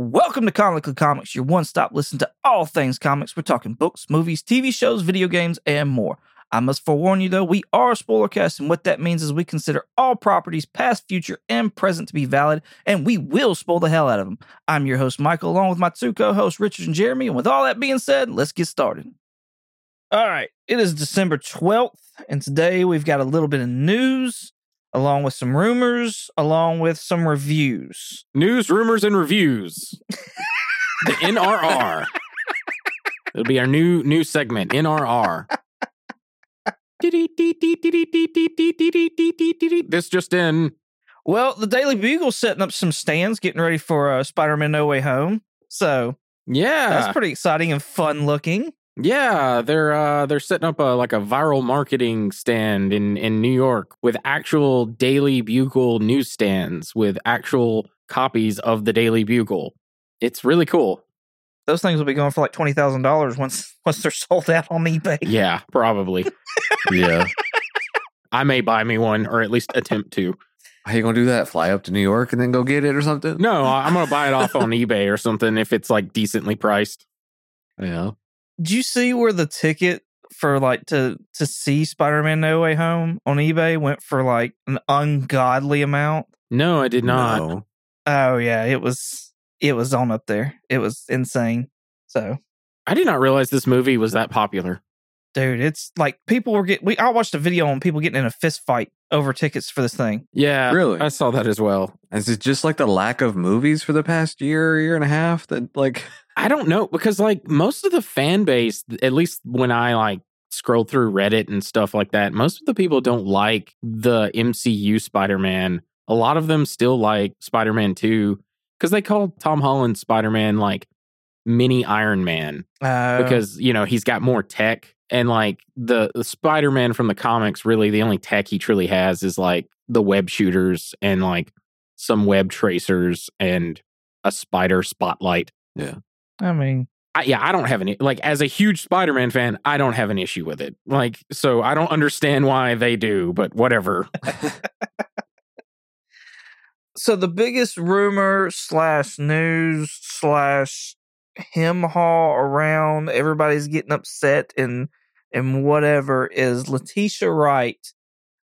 Welcome to Comically Comics, your one stop listen to all things comics. We're talking books, movies, TV shows, video games, and more. I must forewarn you though, we are spoilercast, and what that means is we consider all properties, past, future, and present, to be valid, and we will spoil the hell out of them. I'm your host, Michael, along with my two co hosts, Richard and Jeremy. And with all that being said, let's get started. All right, it is December 12th, and today we've got a little bit of news, along with some rumors, along with some reviews. News, rumors, and reviews. the NRR. It'll be our new new segment, NRR. This just in. Well, the Daily Bugle's setting up some stands, getting ready for uh, Spider-Man No Way Home. So Yeah. that's pretty exciting and fun looking. Yeah, they're uh they're setting up a like a viral marketing stand in in New York with actual Daily Bugle newsstands with actual copies of the Daily Bugle. It's really cool. Those things will be going for like twenty thousand dollars once once they're sold out on eBay. Yeah, probably. Yeah. I may buy me one or at least attempt to. How you gonna do that? Fly up to New York and then go get it or something? No, I'm gonna buy it off on eBay or something if it's like decently priced. Yeah. Did you see where the ticket for like to to see Spider-Man No Way Home on eBay went for like an ungodly amount? No, I did not. No. Oh yeah, it was it was on up there. It was insane. So I did not realize this movie was that popular. Dude, it's like people were getting. We I watched a video on people getting in a fist fight over tickets for this thing. Yeah, Really? I saw that as well. Is it just like the lack of movies for the past year, year and a half that like I don't know because like most of the fan base, at least when I like scroll through Reddit and stuff like that, most of the people don't like the MCU Spider-Man. A lot of them still like Spider-Man 2 because they call Tom Holland Spider-Man like mini Iron Man Uh, because you know he's got more tech and like the, the Spider-Man from the comics really the only tech he truly has is like the web shooters and like some web tracers and a spider spotlight. Yeah i mean, I, yeah, I don't have any like as a huge Spider-Man fan, I don't have an issue with it. Like, so I don't understand why they do, but whatever. so the biggest rumor slash news slash him haul around everybody's getting upset and and whatever is Letitia Wright,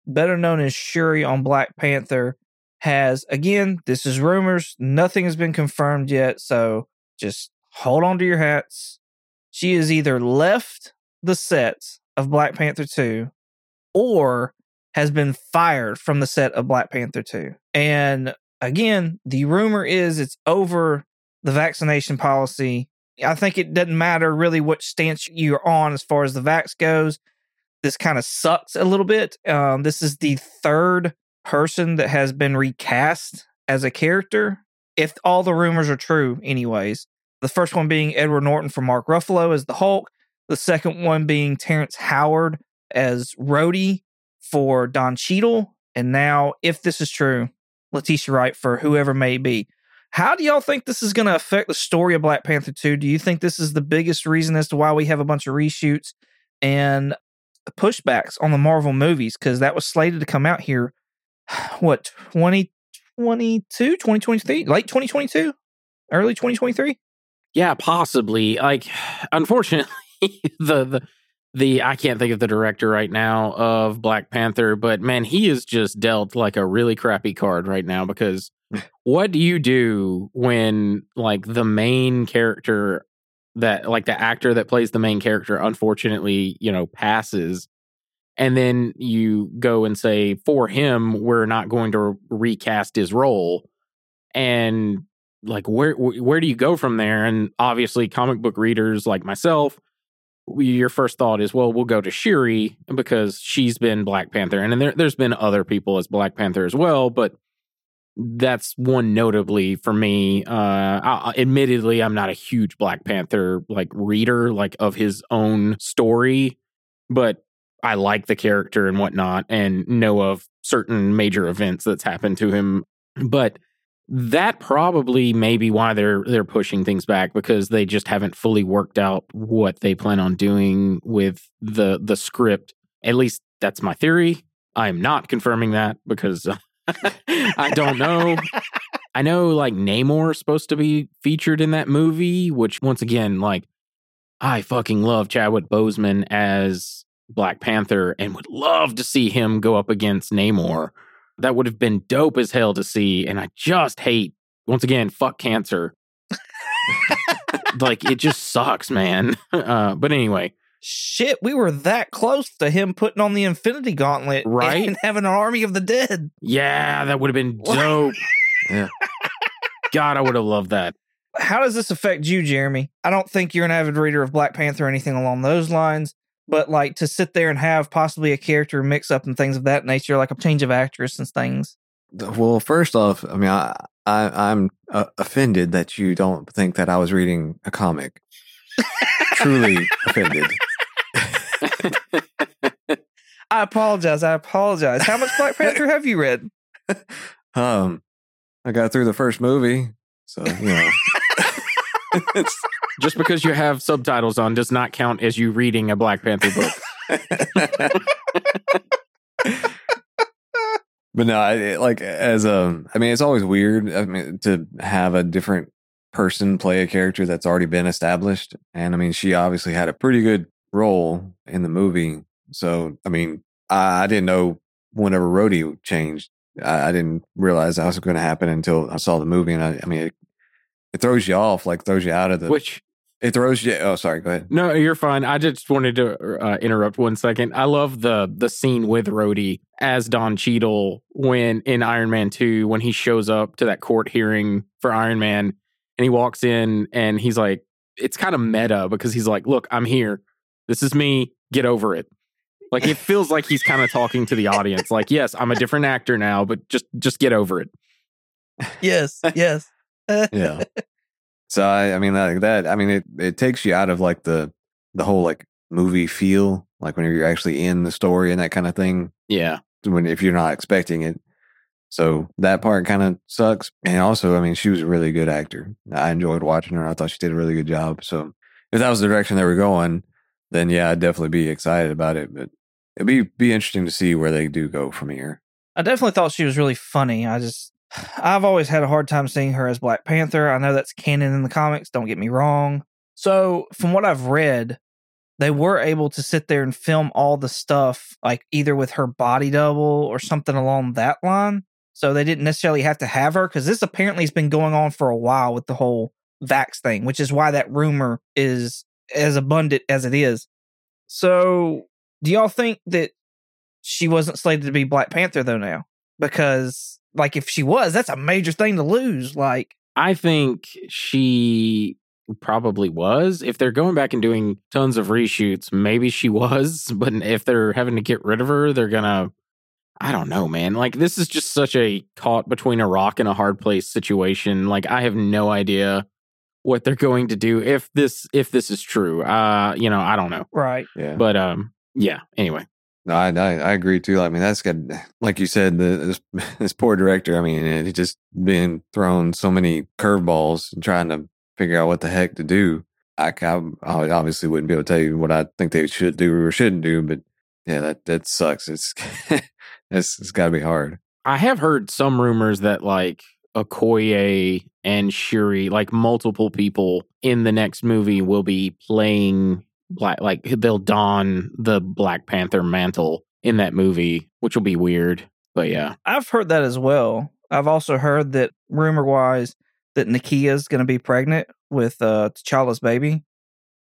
better known as Shuri on Black Panther, has again, this is rumors, nothing has been confirmed yet, so just hold on to your hats. She has either left the set of Black Panther 2 or has been fired from the set of Black Panther 2. And again, the rumor is it's over the vaccination policy. I think it doesn't matter really what stance you're on as far as the vax goes. This kind of sucks a little bit. Um, this is the third person that has been recast as a character, if all the rumors are true, anyways. The first one being Edward Norton for Mark Ruffalo as the Hulk. The second one being Terrence Howard as Rhodey for Don Cheadle. And now, if this is true, Letitia Wright for whoever may be. How do y'all think this is going to affect the story of Black Panther 2? Do you think this is the biggest reason as to why we have a bunch of reshoots and pushbacks on the Marvel movies? Because that was slated to come out here, what, 2022, 2023, late 2022, early 2023? Yeah, possibly. Like, unfortunately, the the the I can't think of the director right now of Black Panther, but man, he is just dealt like a really crappy card right now because what do you do when like the main character that like the actor that plays the main character unfortunately, you know, passes and then you go and say for him we're not going to recast his role and like where where do you go from there? And obviously comic book readers like myself your first thought is well we'll go to Shuri because she's been Black Panther and then there, there's been other people as Black Panther as well but that's one notably for me uh I, admittedly I'm not a huge Black Panther like reader like of his own story but I like the character and whatnot and know of certain major events that's happened to him but that probably may be why they're they're pushing things back because they just haven't fully worked out what they plan on doing with the the script. At least that's my theory. I am not confirming that because I don't know. I know like Namor is supposed to be featured in that movie, which once again, like I fucking love Chadwick Boseman as Black Panther and would love to see him go up against Namor. That would have been dope as hell to see. And I just hate, once again, fuck cancer. like it just sucks, man. Uh, but anyway, Shit, we were that close to him putting on the Infinity Gauntlet, Right? And having an army of the dead. yeah, that would have been dope. Yeah. God, I would have loved that. How does this affect you, Jeremy? I don't think you're an avid reader of Black Panther or anything along those lines, but like to sit there and have possibly a character mix up and things of that nature, like a change of actress and things. Well, first off, I mean, I, I I'm uh, offended that you don't think that I was reading a comic. Truly offended. I apologize. I apologize. How much Black Panther have you read? Um, I got through the first movie, so you know. it's, Just because you have subtitles on does not count as you reading a Black Panther book. but no, I, like as a, I mean, it's always weird. I mean, to have a different person play a character that's already been established, and I mean, she obviously had a pretty good role in the movie. So, I mean, I, I didn't know whenever Rhodey changed, I, I didn't realize that was going to happen until I saw the movie, and I, I mean, it, it throws you off, like throws you out of the. Which it throws you. Oh, sorry. Go ahead. no, you're fine. I just wanted to uh, interrupt one second. I love the the scene with Rhodey as Don Cheadle when in Iron Man Two when he shows up to that court hearing for Iron Man and he walks in and he's like, it's kind of meta because he's like, look, I'm here. This is me. Get over it. Like it feels like he's kind of talking to the audience. Like, yes, I'm a different actor now, but just just get over it. Yes, yes. yeah. So I, I mean, like that. I mean, it it takes you out of like the the whole like movie feel, like when you're actually in the story and that kind of thing. Yeah. When if you're not expecting it, so that part kind of sucks. And also, I mean, she was a really good actor. I enjoyed watching her. I thought she did a really good job. So if that was the direction they were going, then yeah, I'd definitely be excited about it. But it'd be be interesting to see where they do go from here. I definitely thought she was really funny. I just, I've always had a hard time seeing her as Black Panther. I know that's canon in the comics, don't get me wrong. So, from what I've read, they were able to sit there and film all the stuff, like either with her body double or something along that line. So, they didn't necessarily have to have her because this apparently has been going on for a while with the whole Vax thing, which is why that rumor is as abundant as it is. So, do y'all think that she wasn't slated to be Black Panther though now? Because like if she was, that's a major thing to lose. Like I think she probably was. If they're going back and doing tons of reshoots, maybe she was. But if they're having to get rid of her, they're gonna. I don't know, man. Like this is just such a caught between a rock and a hard place situation. Like I have no idea what they're going to do if this if this is true. Uh, you know, I don't know. right. Yeah. But um, yeah. Anyway, No, I, I I agree too. I mean, that's good. Like you said, the, this this poor director. I mean, it just been thrown so many curveballs and trying to figure out what the heck to do. I, I I obviously wouldn't be able to tell you what I think they should do or shouldn't do, but yeah, that that sucks. It's it's it's got to be hard. I have heard some rumors that like Okoye and Shuri, like multiple people in the next movie, will be playing black. Like they'll don the Black Panther mantle in that movie, which will be weird. But yeah, I've heard that as well. I've also heard that rumor wise that Nakia's going to be pregnant with uh T'Challa's baby.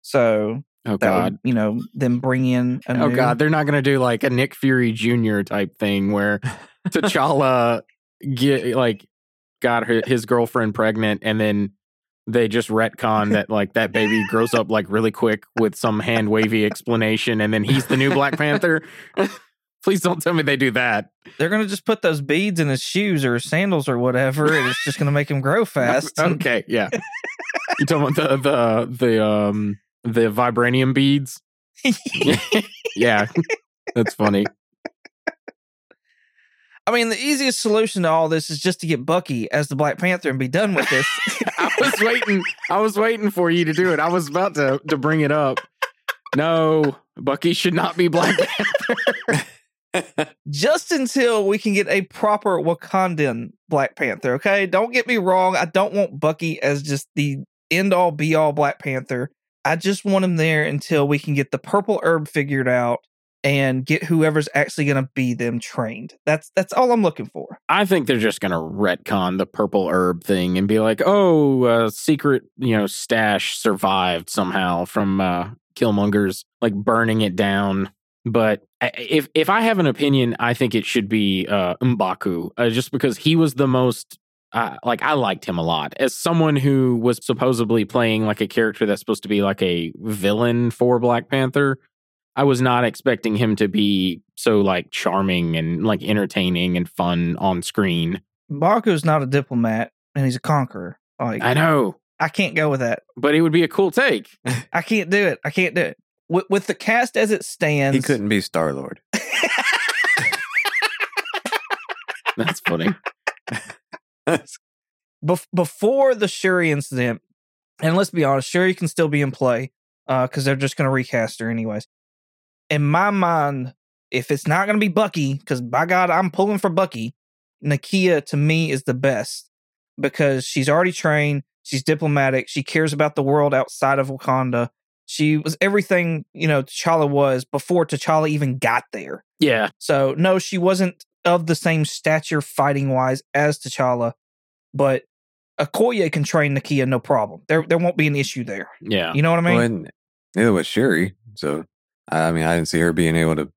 So oh god, would, you know, then bring in a oh new- god, they're not gonna do like a Nick Fury Jr. type thing where T'Challa get like got her, his girlfriend pregnant and then they just retcon that like that baby grows up like really quick with some hand wavy explanation and then he's the new Black Panther. Please don't tell me they do that. They're going to just put those beads in his shoes or his sandals or whatever, and it's just going to make him grow fast. okay, yeah. You talking about the the the um the vibranium beads? yeah. That's funny. I mean, the easiest solution to all this is just to get Bucky as the Black Panther and be done with this. I was waiting. I was waiting for you to do it. I was about to to bring it up. No, Bucky should not be Black Panther. just until we can get a proper Wakandan Black Panther. Okay, don't get me wrong. I don't want Bucky as just the end all be all Black Panther. I just want him there until we can get the purple herb figured out and get whoever's actually going to be them trained. That's that's all I'm looking for. I think they're just going to retcon the purple herb thing and be like, "Oh, uh, secret, you know, stash survived somehow from uh, Killmonger's like burning it down." But if if I have an opinion, I think it should be uh, Mbaku, uh, just because he was the most uh, like I liked him a lot as someone who was supposedly playing like a character that's supposed to be like a villain for Black Panther. I was not expecting him to be so like charming and like entertaining and fun on screen. Mbaku's not a diplomat and he's a conqueror. Like I know, I can't go with that. but it would be a cool take. I can't do it. I can't do it. With, with the cast as it stands, he couldn't be Star Lord. That's funny. Bef- before the Shuri incident, and let's be honest, Shuri can still be in play uh, because they're just going to recast her anyways. In my mind, if it's not going to be Bucky, because by God, I'm pulling for Bucky, Nakia to me is the best because she's already trained, she's diplomatic, she cares about the world outside of Wakanda. She was everything, you know, T'Challa was before T'Challa even got there. Yeah, So no, she wasn't of the same stature fighting wise as T'Challa, but Okoye can train Nakia no problem. There there won't be an issue there. yeah. You know what I mean? well, and neither was Shuri. So I mean, I didn't see her being able to,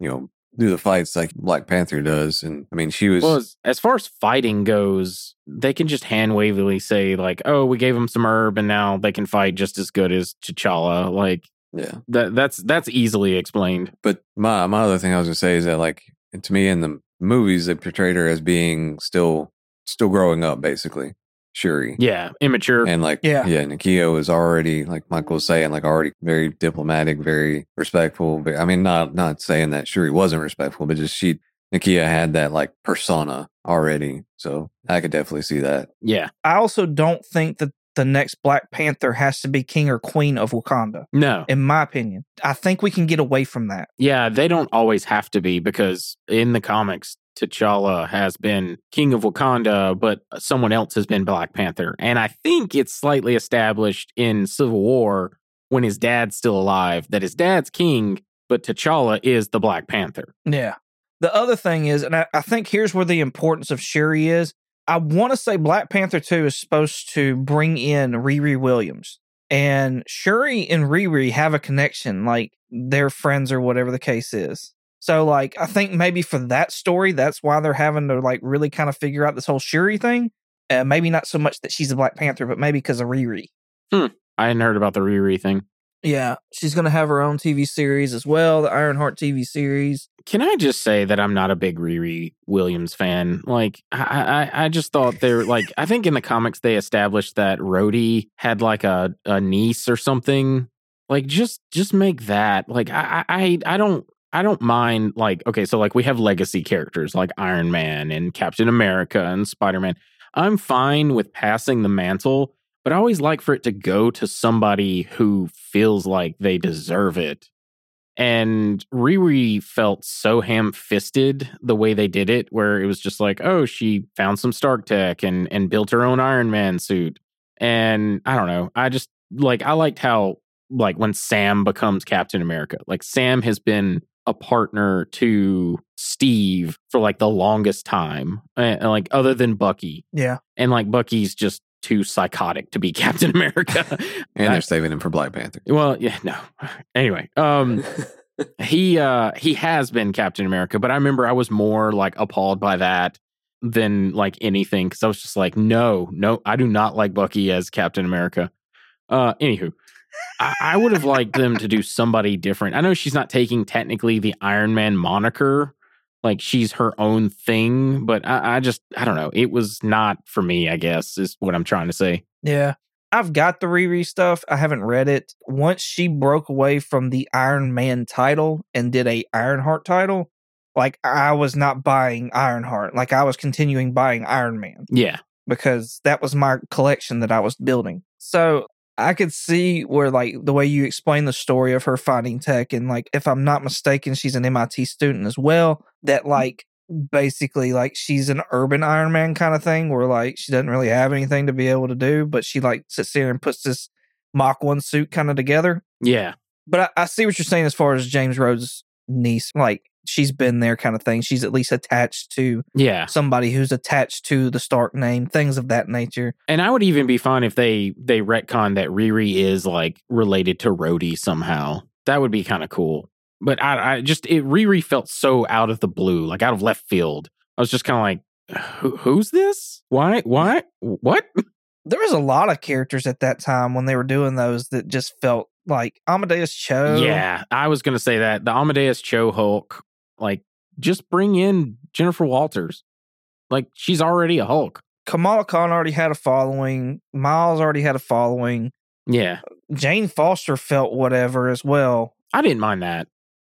you know, do the fights like Black Panther does. And I mean, she was. Well, as, far as fighting goes, they can just hand wavily say like, "Oh, we gave them some herb, and now they can fight just as good as T'Challa." Like yeah. that. That's that's easily explained. But my my other thing I was gonna say is that like to me in the movies they portrayed her as being still still growing up basically. Shuri. Yeah, immature. And like Yeah. yeah, Nakia was already like Michael was saying, like already very diplomatic, very respectful. But I mean not not saying that Shuri wasn't respectful, but just she Nakia had that like persona already. So I could definitely see that. yeah, I also don't think that the next Black Panther has to be king or queen of Wakanda. no, In my opinion, I think we can get away from that. yeah. They don't always have to be because in the comics, T'Challa has been king of Wakanda, but someone else has been Black Panther, and I think it's slightly established in Civil War when his dad's still alive that his dad's king, but T'Challa is the Black Panther. Yeah. The other thing is, and I, I think here's where the importance of Shuri is. I want to say Black Panther 2 is supposed to bring in Riri Williams. And Shuri and Riri have a connection, like they're friends or whatever the case is. So, like, I think maybe for that story, that's why they're having to, like, really kind of figure out this whole Shuri thing. Uh, maybe not so much that she's a Black Panther, but maybe because of Riri. I hadn't heard about the Riri thing. Yeah, she's going to have her own TV series as well, the Ironheart TV series. Can I just say that I'm not a big Riri Williams fan? Like, I, I, I just thought they're like, I think in the comics they established that Rhodey had like a, a niece or something. Like, just, just make that. Like, I, I I don't, I don't mind. Like, okay, so like we have legacy characters like Iron Man and Captain America and Spider Man. I'm fine with passing the mantle, but I always like for it to go to somebody who feels like they deserve it. And Riri felt so ham fisted the way they did it, where it was just like, oh, she found some Stark tech and and built her own Iron Man suit. And I don't know. I just like I liked how like when Sam becomes Captain America, like Sam has been a partner to Steve for like the longest time, and, and, like other than Bucky, Yeah. and like Bucky's just too psychotic to be Captain America. And I- they're saving him for Black Panther. well, yeah, no. Anyway, um, he uh he has been Captain America, but I remember I was more like appalled by that than like anything because I was just like, no, no, I do not like Bucky as Captain America. Uh, anywho, I, I would have liked them to do somebody different. I know she's not taking technically the Iron Man moniker, like she's her own thing, but I, I just I don't know. It was not for me. I guess is what I'm trying to say. Yeah. I've got the Riri stuff. I haven't read it. Once she broke away from the Iron Man title and did a Ironheart title, like I was not buying Ironheart. Like I was continuing buying Iron Man Yeah, because that was my collection that I was building. So I could see where like the way you explain the story of her finding tech and like if I'm not mistaken, she's an MIT student as well. That mm-hmm. like basically like she's an urban Iron Man kind of thing where like she doesn't really have anything to be able to do, but she like sits there and puts this Mach one suit kind of together. Yeah. But I, I see what you're saying as far as James Rhodes' niece. Like she's been there kind of thing. She's at least attached to Yeah. somebody who's attached to the Stark name, things of that nature. And I would even be fine if they they retcon that Riri is like related to Rhodey somehow. That would be kind of cool. But I, I just it Riri felt so out of the blue, like out of left field. I was just kind of like, Who, who's this? Why? Why? What? There was a lot of characters at that time when they were doing those that just felt like Amadeus Cho. Yeah, I was gonna say that the Amadeus Cho Hulk, like, just bring in Jennifer Walters. Like, she's already a Hulk. Kamala Khan already had a following. Miles already had a following. Yeah, Jane Foster felt whatever as well. I didn't mind that.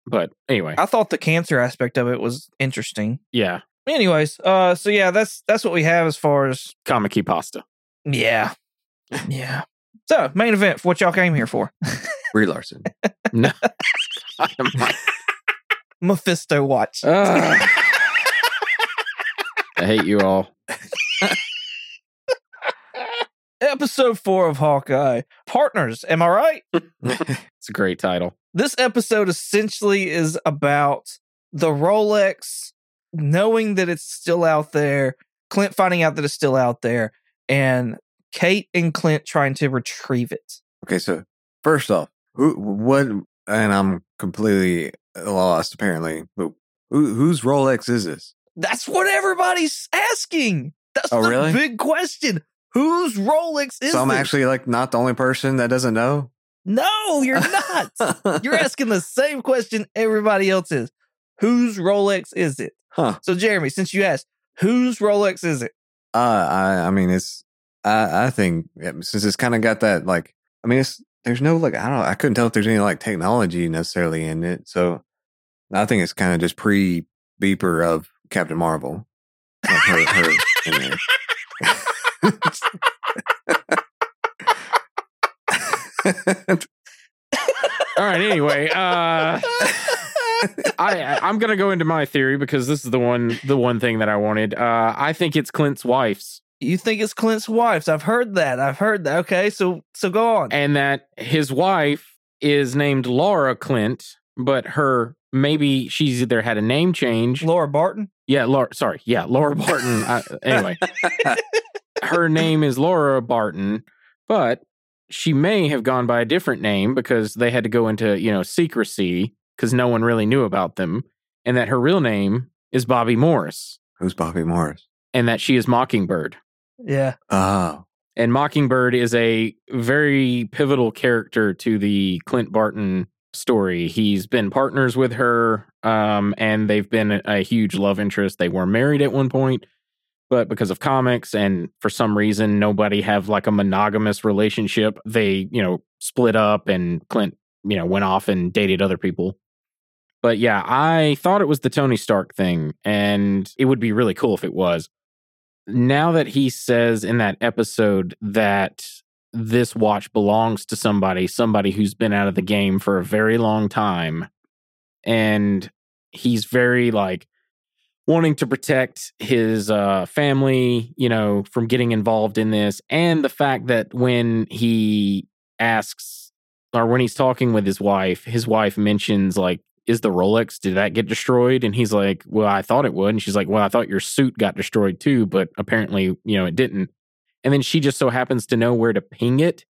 But anyway, I thought the cancer aspect of it was interesting. yeah, Anyways, uh, so yeah, that's that's what we have as far as Kamiki pasta. yeah, yeah. So main event for what y'all came here for? Brie Larson. No, I am like, Mephisto watch. ah. I hate you all. Episode four of Hawkeye. Partners, am I right? It's a great title. This episode essentially is about the Rolex knowing that it's still out there, Clint finding out that it's still out there, and Kate and Clint trying to retrieve it. Okay, so first off, who, what, and I'm completely lost apparently, but who, whose Rolex is this? That's what everybody's asking. That's Oh, the really? big question. Whose Rolex is so I'm this? actually like not the only person that doesn't know. No, you're not. you're asking the same question everybody else is. Whose Rolex is it? huh? So, Jeremy, since you asked, whose Rolex is it? Uh, I, I mean, it's, I, I think since it's kind of got that like, I mean, it's there's no like, I don't, I couldn't tell if there's any like technology necessarily in it. So I think it's kind of just pre beeper of Captain Marvel, like her, her in there. All right. Anyway, uh, I I'm gonna go into my theory because this is the one the one thing that I wanted. Uh, I think it's Clint's wife's, You think it's Clint's wife's? I've heard that. I've heard that. Okay, so so go on. and that his wife is named Laura Clint, but her maybe she's either had a name change. Laura Barton. Yeah, Laura. Sorry, yeah, Laura Barton. uh, anyway, her name is Laura Barton, but she may have gone by a different name because they had to go into you know secrecy because no one really knew about them, and that her real name is Bobby Morris, Who's Bobby Morris? and that she is Mockingbird. Yeah. Oh, And Mockingbird is a very pivotal character to the Clint Barton story. He's been partners with her, um, and they've been a, a huge love interest. They were married at one point, but because of comics and for some reason nobody have like a monogamous relationship, they you know split up, and Clint you know went off and dated other people. But yeah, I thought it was the Tony Stark thing, and it would be really cool if it was now that he says in that episode that this watch belongs to somebody, somebody who's been out of the game for a very long time, and he's very like wanting to protect his uh, family, you know, from getting involved in this, and the fact that when he asks or when he's talking with his wife, his wife mentions like is the Rolex, did that get destroyed? And he's like, Well, I thought it would. And she's like, Well, I thought your suit got destroyed too, but apparently, you know, it didn't. And then she just so happens to know where to ping it,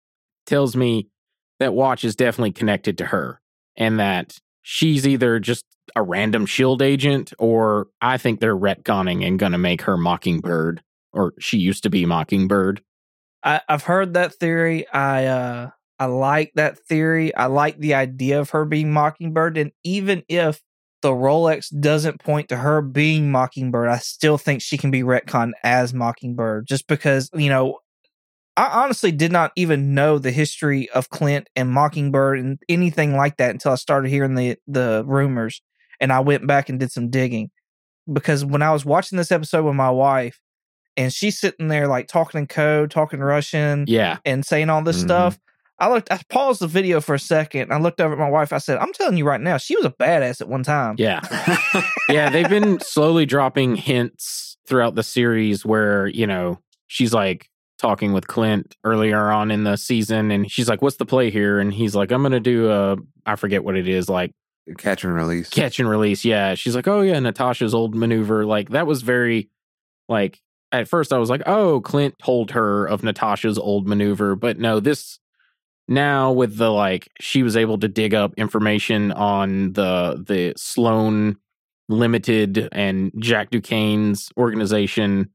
tells me that watch is definitely connected to her and that she's either just a random shield agent or I think they're retconning and gonna make her Mockingbird, or she used to be Mockingbird. I, I've heard that theory. I uh I like that theory. I like the idea of her being Mockingbird, and even if the Rolex doesn't point to her being Mockingbird, I still think she can be retconned as Mockingbird, just because you know. I honestly did not even know the history of Clint and Mockingbird and anything like that until I started hearing the the rumors, and I went back and did some digging. Because when I was watching this episode with my wife, and she's sitting there like talking in code, talking Russian, Yeah. and saying all this Mhm. stuff. I looked, I paused the video for a second. I looked over at my wife. I said, I'm telling you right now, she was a badass at one time. Yeah. yeah, they've been slowly dropping hints throughout the series where, you know, she's like talking with Clint earlier on in the season and she's like, What's the play here? And he's like, I'm gonna do a I forget what it is, like Catch and release. catch and release. Yeah. She's like, Oh yeah, Natasha's old maneuver. Like that was very like at first I was like, Oh, Clint told her of Natasha's old maneuver. But no, this now with the like she was able to dig up information on the the Sloan Limited and Jack Duquesne's organization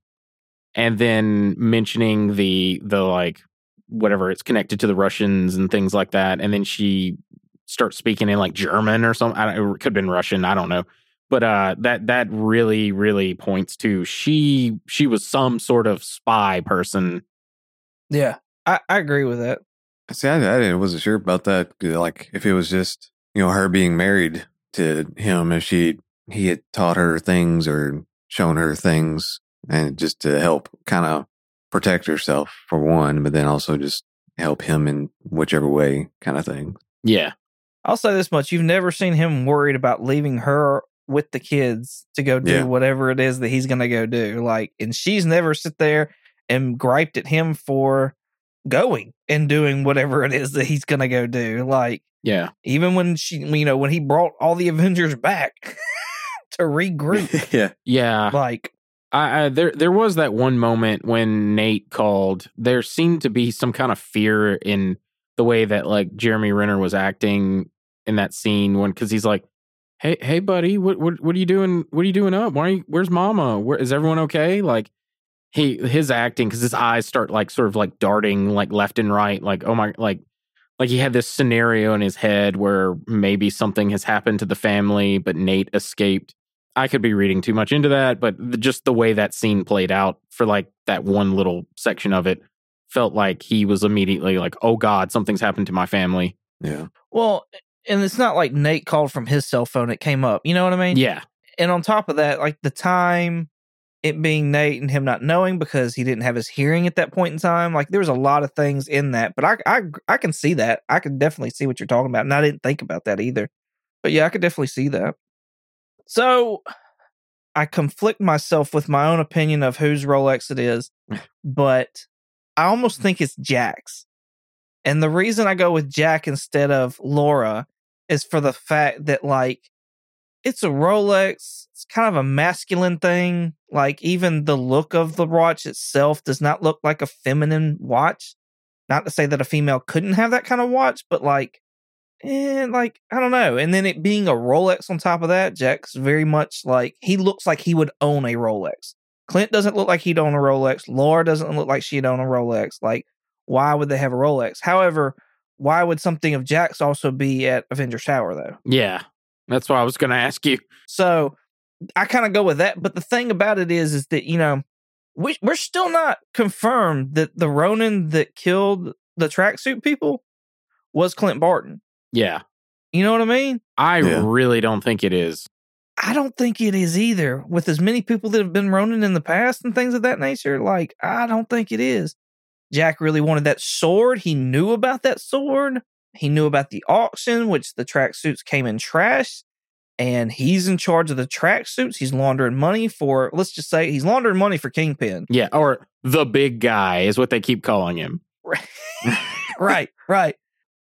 and then mentioning the the like whatever it's connected to the Russians and things like that and then she starts speaking in like German or something I don't, it could have been Russian I don't know but uh that that really really points to she she was some sort of spy person Yeah. I, I agree with that. See, I, I didn't- wasn't sure about that. Like, if it was just you know her being married to him, if she he had taught her things or shown her things, and just to help kind of protect herself for one, but then also just help him in whichever way, kind of thing. yeah I'll say this much: you've never seen him worried about leaving her with the kids to go do Yeah. whatever it is that he's going to go do. Like, and she's never sit there and griped at him for going and doing whatever it is that he's going to go do. Like, yeah even when she, you know, when he brought all the Avengers back to regroup, yeah, yeah like, I, I there there was that one moment when Nate called. There seemed to be some kind of fear in the way that like Jeremy Renner was acting in that scene when because he's like, "Hey, hey, buddy, what what what are you doing? What are you doing up? Why? Are you, where's Mama? Where is everyone okay?" Like he his acting because his eyes start like sort of like darting like left and right, like oh my like. Like he had this scenario in his head where maybe something has happened to the family, but Nate escaped. I could be reading too much into that, but the, just the way that scene played out for like that one little section of it felt like he was immediately like, "Oh God, something's happened to my family." yeah, well, and it's not like Nate called from his cell phone; it came up. You know what I mean? Yeah, and on top of that, like the time it being Nate and him not knowing because he didn't have his hearing at that point in time, like there was a lot of things in that. But I, I, I can see that. I can definitely see what you're talking about, and I didn't think about that either. But yeah, I could definitely see that. So I conflict myself with my own opinion of whose Rolex it is, but I almost think it's Jack's. And the reason I go with Jack instead of Laura is for the fact that like it's a Rolex. It's kind of a masculine thing. Like even the look of the watch itself does not look like a feminine watch. Not to say that a female couldn't have that kind of watch, but like, eh, like I don't know. And then it being a Rolex on top of that, Jack's very much like he looks like he would own a Rolex. Clint doesn't look like he'd own a Rolex. Laura doesn't look like she'd own a Rolex. Like, why would they have a Rolex? However, why would something of Jack's also be at Avengers Tower though? yeah. That's what I was going to ask you. So I kind of go with that. But the thing about it is, is that you know, we we're still not confirmed that the Ronin that killed the tracksuit people was Clint Barton. Yeah, You know what I mean? I Yeah. really don't think it is. I don't think it is either. With as many people that have been Ronin in the past and things of that nature, like I don't think it is. Jack really wanted that sword. He knew about that sword. He knew about the auction, which the tracksuits came in trash. And he's in charge of the tracksuits. He's laundering money for, let's just say, he's laundering money for Kingpin. Yeah, or the big guy is what they keep calling him. right, right.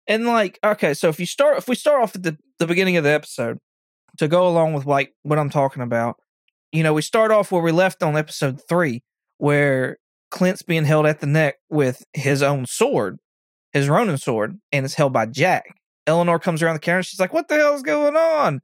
And like, okay, so if you start, if we start off at the, the beginning of the episode to go along with like what I'm talking about, you know, we start off where we left on episode three, where Clint's being held at the neck with his own sword, his Ronin sword, and it's held by Jack. Eleanor comes around the counter. And she's like, "What the hell is going on?"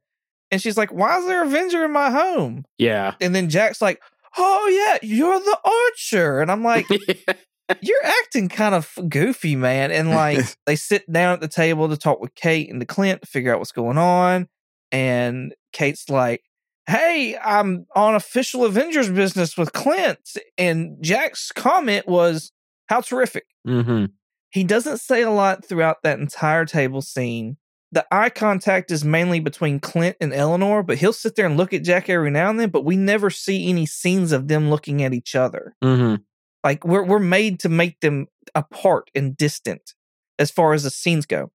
And she's like, "Why is there a Avenger in my home?" Yeah. And then Jack's like, "Oh yeah, you're the Archer," and I'm like, you're acting kind of goofy, man. And like they sit down at the table to talk with Kate and to Clint to figure out what's going on. And Kate's like, Hey, I'm on official Avengers business with Clint. And Jack's comment was, How terrific. hmm He doesn't say a lot throughout that entire table scene. The eye contact is mainly between Clint and Eleanor, but he'll sit there and look at Jack every now and then, but we never see any scenes of them looking at each other hmm like we're we're made to make them apart and distant as far as the scenes go.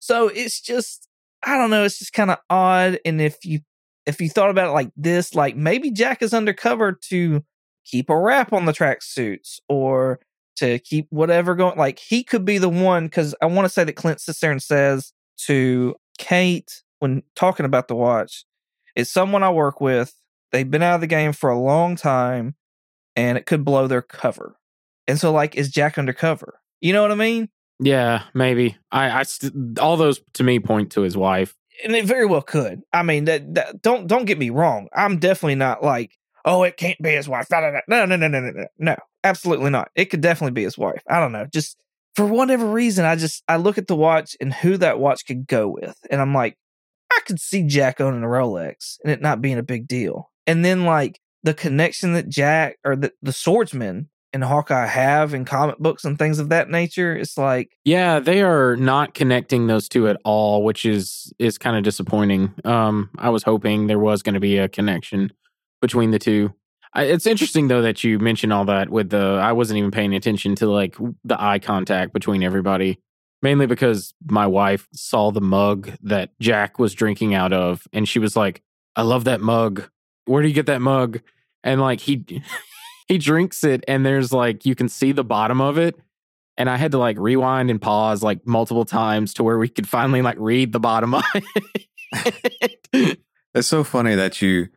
So it's just I don't know, it's just kind of odd. And if you if you thought about it like this, like maybe Jack is undercover to keep a wrap on the tracksuits or to keep whatever going. Like he could be the one because I want to say that Clint sits there and says to Kate when talking about the watch, it's someone I work with. They've been out of the game for a long time and it could blow their cover. And so, like, is Jack undercover? You know what I mean? Yeah, maybe. I, I st- all those to me point to his wife. And it very well could. I mean, that, that don't don't get me wrong. I'm definitely not like, oh, it can't be his wife. No, no, no, no, no, no, no. Absolutely not. It could definitely be his wife. I don't know. Just for whatever reason, I just I look at the watch and who that watch could go with, and I'm like, I could see Jack owning a Rolex and it not being a big deal. And then like the connection that Jack or the, the swordsman and Hawkeye have in comic books and things of that nature, it's like Yeah, they are not connecting those two at all, which is is kind of disappointing. Um I was hoping there was going to be a connection between the two. I, it's interesting though that you mentioned all that with the I wasn't even paying attention to like the eye contact between everybody mainly because my wife saw the mug that Jack was drinking out of and she was like, "I love that mug. Where do you get that mug?" And like he he drinks it and there's like you can see the bottom of it and I had to like rewind and pause like multiple times to where we could finally like read the bottom of it. it's so funny that you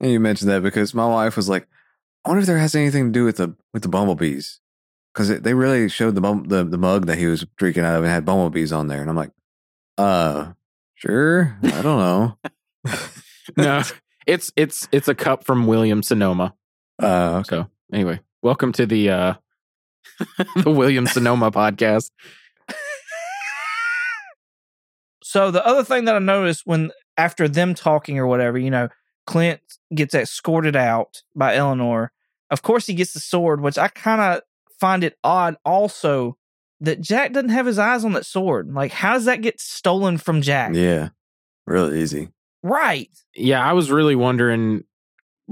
you mentioned that because my wife was like, I wonder if there has anything to do with the with the bumblebees because they really showed the, bum, the the mug that he was drinking out of and had bumblebees on there, and I'm like, uh, sure, I don't know. no, it's it's it's a cup from William Sonoma. Uh, okay. So anyway, welcome to the uh the William Sonoma podcast. So the other thing that I noticed when after them talking or whatever, you know, Clint gets escorted out by Eleanor. Of course, he gets the sword, which I kind of find it odd also that Jack doesn't have his eyes on that sword. Like, how does that get stolen from Jack? Yeah, real easy. Right. Yeah, I was really wondering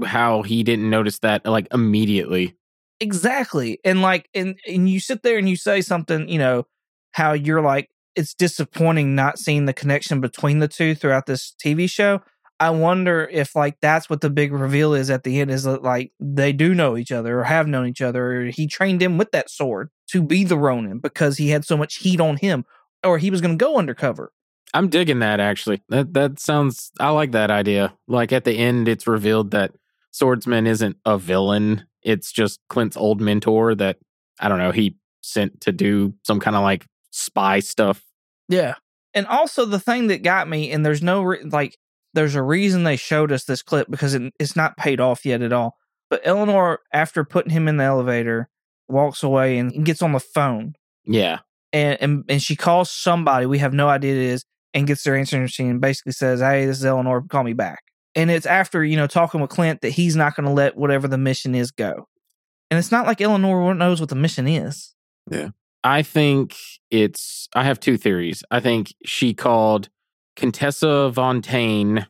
how he didn't notice that like immediately. Exactly. And like and and you sit there and you say something, you know, how you're like it's disappointing not seeing the connection between the two throughout this TV show. I wonder if like that's what the big reveal is at the end is that like they do know each other or have known each other or he trained him with that sword to be the Ronin because he had so much heat on him or he was going to go undercover. I'm digging that actually. That that sounds I like that idea. Like at the end it's revealed that Swordsman isn't a villain. It's just Clint's old mentor that I don't know, he sent to do some kind of like spy stuff. Yeah. And also the thing that got me and there's no re- like there's a reason they showed us this clip because it, it's not paid off yet at all. But Eleanor, after putting him in the elevator, walks away and gets on the phone. Yeah. And, and and she calls somebody we have no idea it is and gets their answering machine and basically says, Hey, this is Eleanor, call me back. And it's after, you know, talking with Clint that he's not going to let whatever the mission is go. And it's not like Eleanor knows what the mission is. Yeah. I think it's I have two theories. I think she called Contessa Fontaine,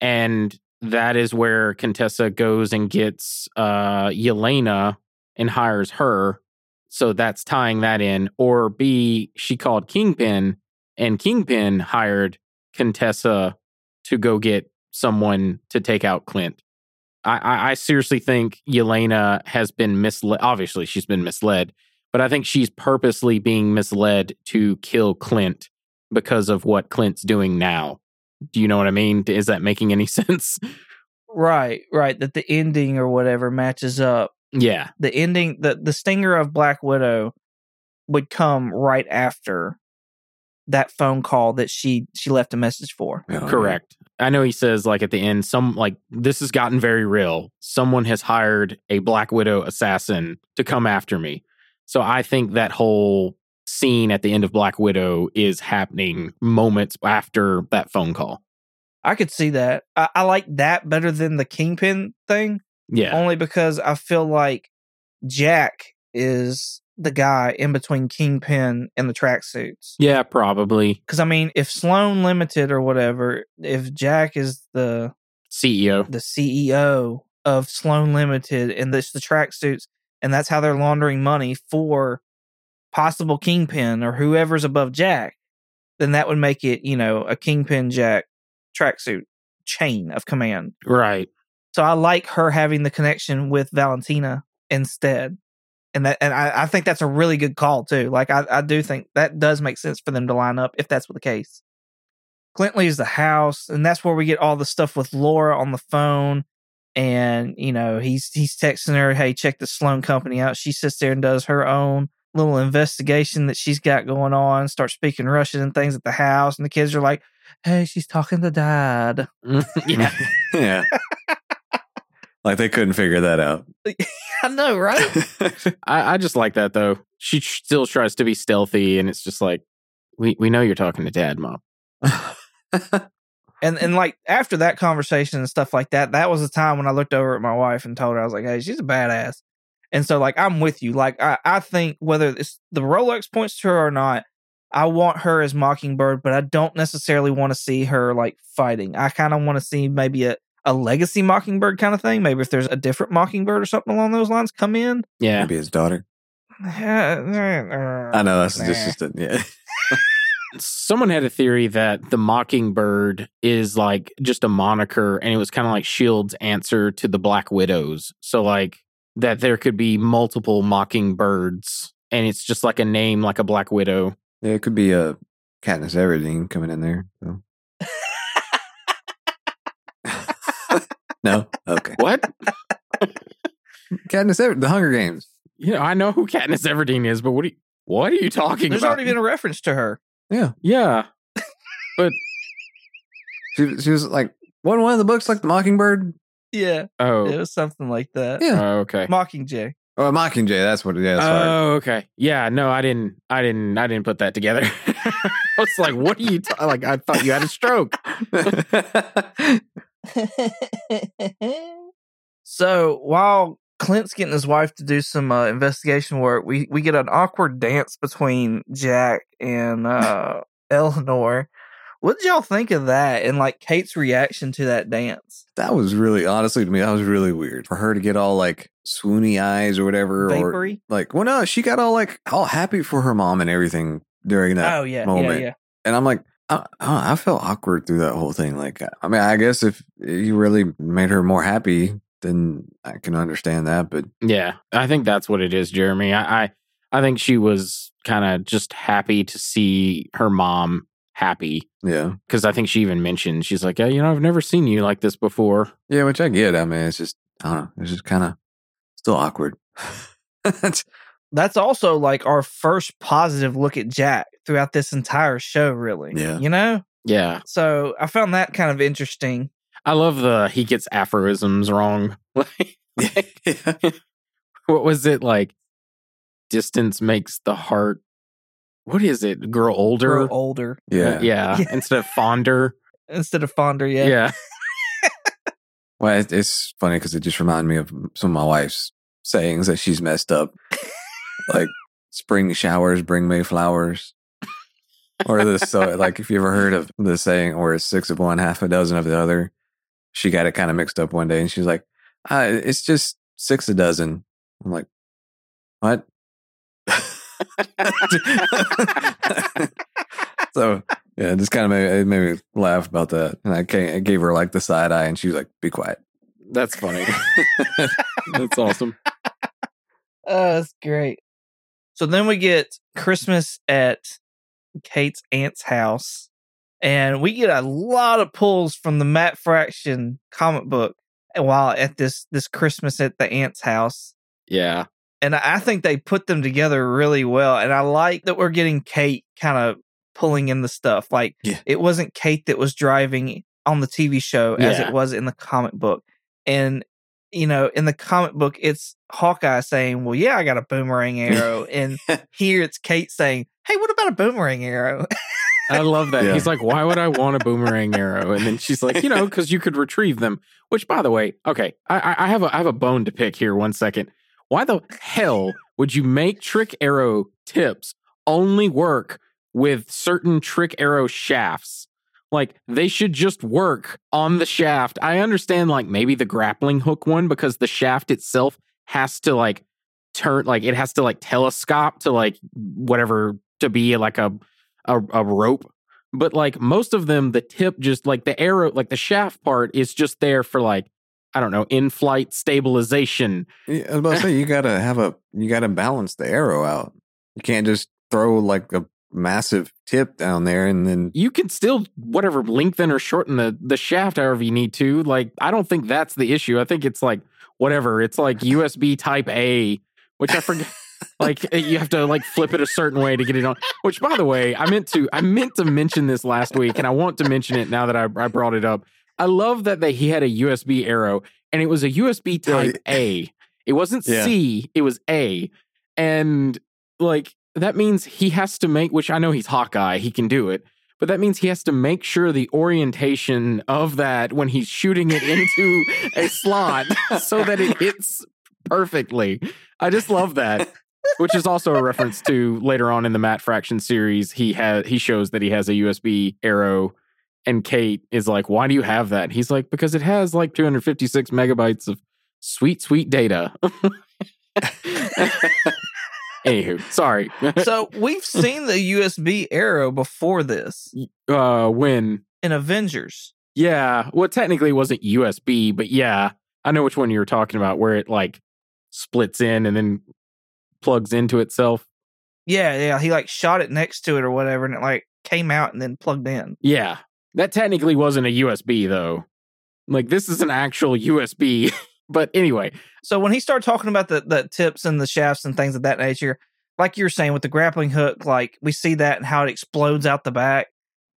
and that is where Contessa goes and gets uh, Yelena and hires her. So that's tying that in. Or B, she called Kingpin, and Kingpin hired Contessa to go get someone to take out Clint. I, I, I seriously think Yelena has been misled. Obviously, she's been misled, but I think she's purposely being misled to kill Clint because of what Clint's doing now. Do you know what I mean? Is that making any sense? Right, right. That the ending or whatever matches up. Yeah. The ending, the, the stinger of Black Widow would come right after that phone call that she she left a message for. Oh, yeah. Correct. I know he says like at the end, some like this has gotten very real. Someone has hired a Black Widow assassin to come after me. So I think that whole scene at the end of Black Widow is happening moments after that phone call. I could see that. I, I like that better than the Kingpin thing, Yeah. only because I feel like Jack is the guy in between Kingpin and the tracksuits. Yeah, probably. Because I mean, if Sloan Limited or whatever, if Jack is the CEO. the CEO of Sloan Limited and this the tracksuits, and that's how they're laundering money for possible kingpin or whoever's above Jack, then that would make it, you know, a kingpin Jack tracksuit chain of command. Right. So I like her having the connection with Valentina instead. And that and I, I think that's a really good call too. Like I, I do think that does make sense for them to line up if that's what the case. Clint leaves the house, and that's where we get all the stuff with Laura on the phone. And, you know, he's he's texting her, hey, check the Sloan company out. She sits there and does her own little investigation that she's got going on, start speaking Russian and things at the house, and the kids are like, Hey, she's talking to dad. Mm-hmm. yeah. yeah. like they couldn't figure that out. I know, right? I, I just like that though. She tr- still tries to be stealthy, and it's just like, we we know you're talking to dad, mom. And and like after that conversation and stuff like that, that was the time when I looked over at my wife and told her I was like, "Hey, she's a badass." And so like I'm with you. Like I I think whether it's the Rolex points to her or not, I want her as Mockingbird, but I don't necessarily want to see her like fighting. I kind of want to see maybe a a legacy Mockingbird kind of thing. Maybe if there's a different Mockingbird or something along those lines come in. Yeah. Maybe his daughter. I I know that's Nah. just, just a, yeah. Someone had a theory that the Mockingbird is like just a moniker, and it was kind of like Shield's answer to the Black Widows. So like that there could be multiple Mockingbirds, and it's just like a name, like a Black Widow. Yeah, it could be a Katniss Everdeen coming in there. So. no, okay. What? Katniss Everdeen, The Hunger Games. you know, I know who Katniss Everdeen is, but what are you, what are you talking about? There's about? already been a reference to her. Yeah, yeah. she she was like one one of the books like the Mockingbird. Yeah, Oh. it was something like that. Yeah. Oh, okay. Mockingjay. Oh, Mockingjay. That's what it is. Oh, okay. Yeah, no, I didn't. I didn't. I didn't put that together. I was like, "What are you ta- like?" I thought you had a stroke. so while Clint's getting his wife to do some uh, investigation work, we we get an awkward dance between Jack and uh, Eleanor. What did y'all think of that? And like Kate's reaction to that dance? that was really, honestly, to me, that was really weird for her to get all like swoony eyes or whatever, or like, well, no, she got all like all happy for her mom and everything during that oh yeah, moment. yeah, yeah. And I'm like, I, I I felt awkward through that whole thing. Like, I mean, I guess if you really made her more happy, then I can understand that. But Yeah, I think that's what it is, Jeremy. I, I, I think she was kind of just happy to see her mom happy yeah, because I think she even mentioned she's like, "Yeah, you know, I've never seen you like this before." yeah, which I get. I mean, it's just, I don't know, it's just kind of still awkward. It's- That's also like our first positive look at Jack throughout this entire show, really. Yeah. You know? Yeah, So I found that kind of interesting. I love the he gets aphorisms wrong. What was it like? Distance makes the heart. What is it? Grow older. Grow older yeah, yeah. Yeah. Instead of fonder. instead of fonder, yeah. Yeah. Well, it, it's funny because it just reminded me of some of my wife's sayings that she's messed up, like spring showers bring May flowers, or this. So, like, if you ever heard of the saying or it's six of one, half a dozen of the other, she got it kind of mixed up one day, and she's like, uh, "It's just six a dozen." I'm like, "What?" so yeah, just kind of made, it made me laugh about that, and I, ca- I gave her like the side eye, and she was like, "Be quiet." That's funny. That's awesome. Oh, that's great. So then we get Christmas at Kate's aunt's house, and we get a lot of pulls from the Matt Fraction comic book while at this this Christmas at the aunt's house. Yeah. And I I think they put them together really well. And I like that we're getting Kate kind of pulling in the stuff. Like Yeah. it wasn't Kate that was driving on the TV show as it was in the comic book. And you know, in the comic book, it's Hawkeye saying, "Well, yeah, I got a boomerang arrow," and here it's Kate saying, "Hey, what about a boomerang arrow?" I love that. Yeah. He's like, why would I want a boomerang arrow? And then she's like, you know, because you could retrieve them. Which, by the way, okay, I, I- I have a I have a bone to pick here. One second. Why the hell would you make trick arrow tips only work with certain trick arrow shafts? Like they should just work on the shaft. I understand, like maybe the grappling hook one because the shaft itself has to like turn like it has to like telescope to like whatever to be like a a, a rope. But like most of them, the tip just like the arrow, like the shaft part is just there for like I don't know, in flight stabilization. Yeah, I was about to say you gotta have a you gotta balance the arrow out. You can't just throw like a massive tip down there and then You can still whatever lengthen or shorten the the shaft however you need to. Like I don't think that's the issue. I think it's like whatever. It's like USB Type A, which I forget. like eh, you have to like flip it a certain way to get it on. Which, by the way, I meant to I meant to mention this last week, and I want to mention it now that I, I brought it up. I love that they he had a USB arrow, and it was a USB Type A. It wasn't Yeah. C, it was A, and like that means he has to make. Which I know he's Hawkeye, he can do it. But that means he has to make sure the orientation of that when he's shooting it into a slot so that it hits perfectly. I just love that. Which is also a reference to later on in the Matt Fraction series. He has he shows that he has a USB arrow, and Kate is like, "Why do you have that?" He's like, "Because it has like 256 megabytes of sweet, sweet data." Anywho, sorry. so we've seen the USB arrow before this uh, when in Avengers. Yeah. Well, technically it wasn't USB, but yeah, I know which one you were talking about where it like splits in and then plugs into itself. Yeah, yeah. He like shot it next to it or whatever, and it like came out and then plugged in. Yeah. That technically wasn't a USB though. Like this is an actual USB. but anyway, So when he started talking about the the tips and the shafts and things of that nature, like you're saying with the grappling hook, like we see that and how it explodes out the back.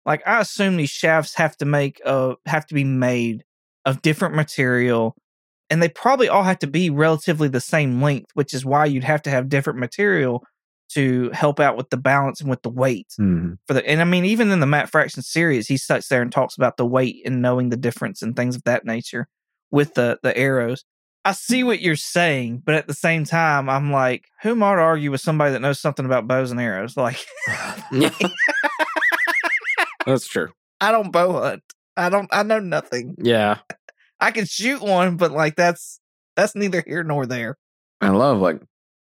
Like I assume these shafts have to make uh have to be made of different material, and they probably all have to be relatively the same length, which is why you'd have to have different material to help out with the balance and with the weight Mhm. for the and I mean even in the Matt Fraction series, he sits there and talks about the weight and knowing the difference and things of that nature with the the arrows. I see what you're saying, but at the same time, I'm like, who am I to argue with somebody that knows something about bows and arrows? Like, that's true. I don't bow hunt. I don't. I know nothing. Yeah. I can shoot one, but like that's that's neither here nor there. I love like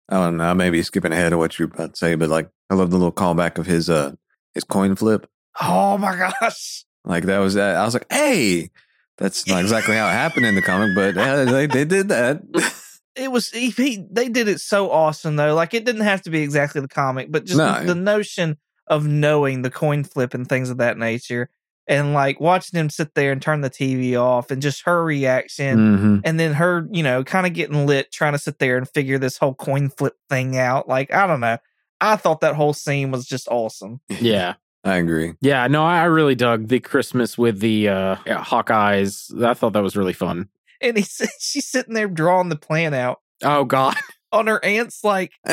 I don't know, I may be skipping ahead of what you're about to say, but like I love the little callback of his uh his coin flip. Oh my gosh! Like that was that I was like, hey, that's not exactly how it happened in the comic, but yeah, they, they did that. It was he, he. They did it so awesome though. Like it didn't have to be exactly the comic, but just No. the, the notion of knowing the coin flip and things of that nature, and like watching him sit there and turn the TV off, and just her reaction. hmm and then her, you know, kind of getting lit, trying to sit there and figure this whole coin flip thing out. Like, I don't know. I thought that whole scene was just awesome. Yeah. I agree. Yeah. No, I I really dug the Christmas with the uh Hawkeyes. I thought that was really fun. And he said she's sitting there drawing the plan out Oh God. on her aunt's like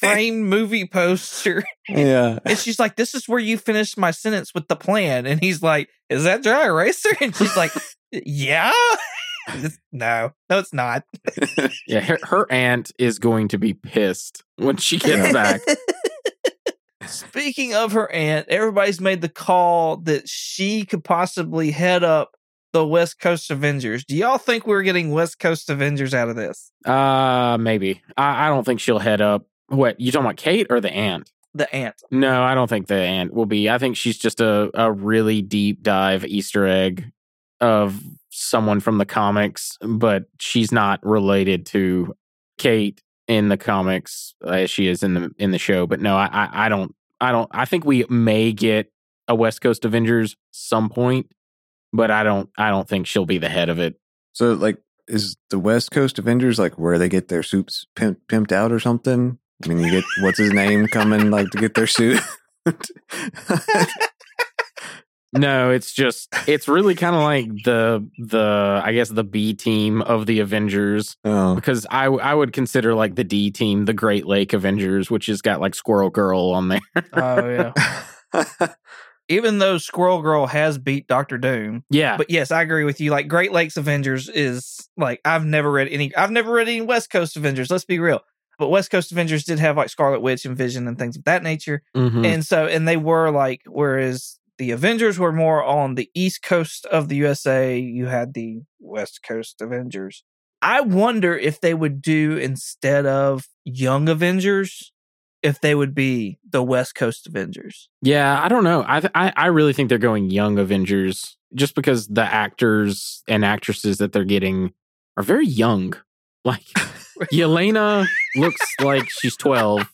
framed movie poster. Yeah. And she's like, This is where you finished my sentence with the plan. And he's like, Is that dry eraser? And she's like, Yeah. No, no, it's not. Yeah, her, her aunt is going to be pissed when she gets back. Speaking of her aunt, everybody's made the call that she could possibly head up the West Coast Avengers. Do y'all think we're getting West Coast Avengers out of this? Uh, maybe. I, I don't think she'll head up. What you talking about, Kate or the aunt? The aunt. No, I don't think the aunt will be. I think she's just a a really deep dive Easter egg of someone from the comics, but she's not related to Kate in the comics as she is in the in the show. But no, I I, I don't I don't I think we may get a West Coast Avengers some point, but I don't I don't think she'll be the head of it. So like is the West Coast Avengers like where they get their suits pimp, pimped out or something? I mean, you get what's his name coming like to get their suit. No, it's just it's really kind of like the the I guess the B team of the Avengers oh, because I I would consider like the D team the Great Lake Avengers, which has got like Squirrel Girl on there. Oh yeah. Even though Squirrel Girl has beat Doctor Doom. yeah, But yes, I agree with you. Like Great Lakes Avengers is like I've never read any I've never read any West Coast Avengers, let's be real. But West Coast Avengers did have like Scarlet Witch and Vision and things of that nature. Mhm. And so, and they were like, whereas the Avengers were more on the East Coast of the USA, you had the West Coast Avengers. I wonder if they would do instead of Young Avengers, if they would be the West Coast Avengers. Yeah, I don't know. I th- I, I really think they're going young Avengers just because the actors and actresses that they're getting are very young. Like Yelena looks like she's 12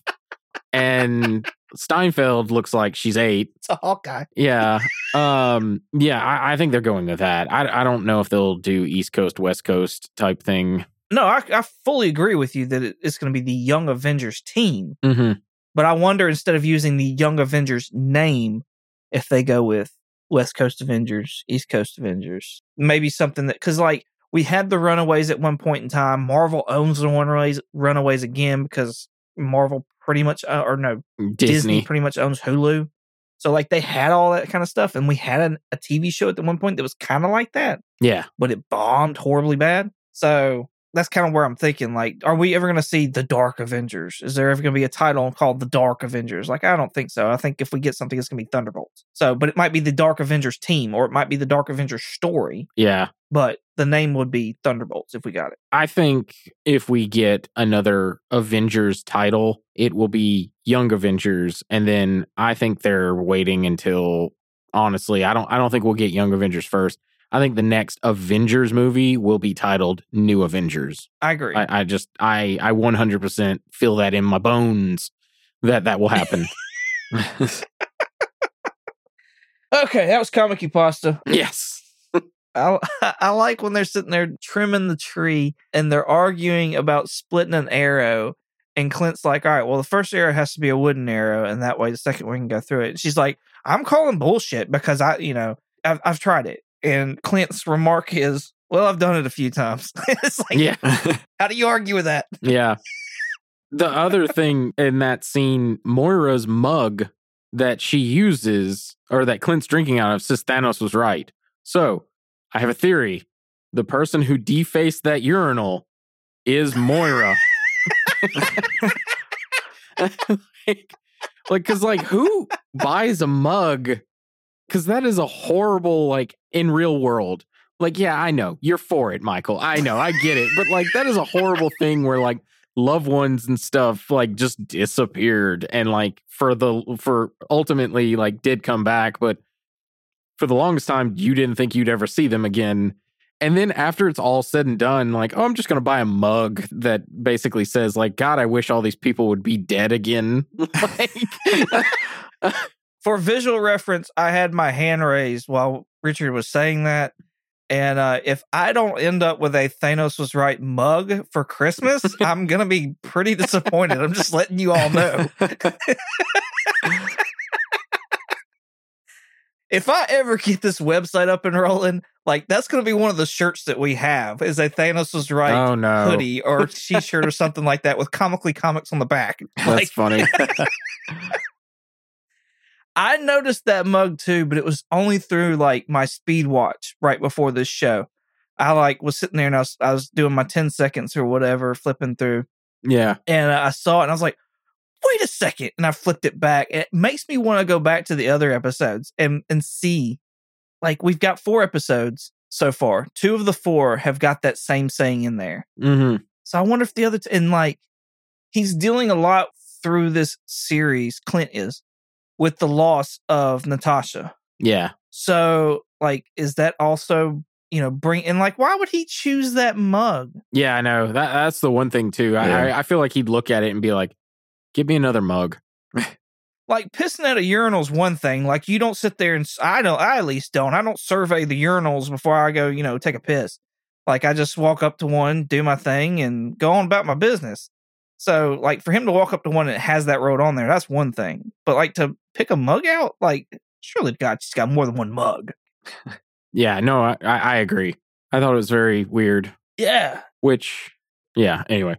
and Steinfeld looks like she's 8. It's a Hawkeye. Yeah. Um yeah, I, I think they're going with that. I I don't know if they'll do East Coast West Coast type thing. No, I, I fully agree with you that it- it's going to be the Young Avengers team. Mhm. But I wonder instead of using the Young Avengers name, if they go with West Coast Avengers, East Coast Avengers, maybe something that because like we had the Runaways at one point in time. Marvel owns the Runaways, Runaways again because Marvel pretty much, uh, or no, Disney. Disney. pretty much owns Hulu. So like they had all that kind of stuff, and we had an, a TV show at the one point that was kind of like that, Yeah. but it bombed horribly bad. So that's kind of where I'm thinking. Like, are we ever going to see the Dark Avengers? Is there ever going to be a title called the Dark Avengers? Like, I don't think so. I think if we get something, it's going to be Thunderbolts. So, but it might be the Dark Avengers team, or it might be the Dark Avengers story. Yeah. But the name would be Thunderbolts if we got it. I think if we get another Avengers title, it will be Young Avengers, and then I think they're waiting until honestly, I don't I don't think we'll get Young Avengers first. I think the next Avengers movie will be titled New Avengers. I agree. I, I just I I 100% feel that in my bones that that will happen. okay, that was comic pasta. yes. I, I like when they're sitting there trimming the tree and they're arguing about splitting an arrow. And Clint's like, all right, well, the first arrow has to be a wooden arrow, and that way the second one can go through it. And she's like, I'm calling bullshit because I, you know, I've, I've tried it. And Clint's remark is, well, I've done it a few times. it's like, Yeah. how do you argue with that? Yeah. The other thing in that scene, Moira's mug that she uses, or that Clint's drinking out of, says Thanos was right. So I have a theory. The person who defaced that urinal is Moira. like, like, cause like who buys a mug? Cause that is a horrible, like, in real world. Like, yeah, I know you're for it, Michael. I know, I get it. But like, that is a horrible thing where like loved ones and stuff like just disappeared and like for the for ultimately like did come back, but for the longest time you didn't think you'd ever see them again. And then after it's all said and done, like, oh, I'm just gonna buy a mug that basically says, like, God, I wish all these people would be dead again. like, uh, For visual reference, I had my hand raised while Richard was saying that. And uh, if I don't end up with a Thanos was right mug for Christmas, I'm going to be pretty disappointed. I'm just letting you all know. if I ever get this website up and rolling, like that's going to be one of the shirts that we have is a Thanos was right oh no, hoodie or t-shirt or something like that with comically comics on the back. that's Like, funny. I noticed that mug too, but it was only through like my speed watch right before this show. I like was sitting there and I was I was doing my 10 seconds or whatever, flipping through, yeah, and I saw it and I was like, wait a second. And I flipped it back. And it makes me want to go back to the other episodes and and see. Like we've got four episodes so far. Two of the four have got that same saying in there. hmm So I wonder if the other t- and like he's dealing a lot through this series, Clint is, with the loss of Natasha. yeah. So like is that also, you know, bring and like why would he choose that mug? Yeah, I know. That that's the one thing too. I, Yeah. I I feel like he'd look at it and be like, "Give me another mug." Like pissing at a urinal is one thing. Like you don't sit there and I don't I at least don't. I don't survey the urinals before I go, you know, take a piss. Like I just walk up to one, do my thing and go on about my business. So like for him to walk up to one that has that road on there, that's one thing. But like to pick a mug out, like surely God, she's got more than one mug. Yeah, no, I, I I agree. I thought it was very weird. Yeah. Which, yeah. Anyway,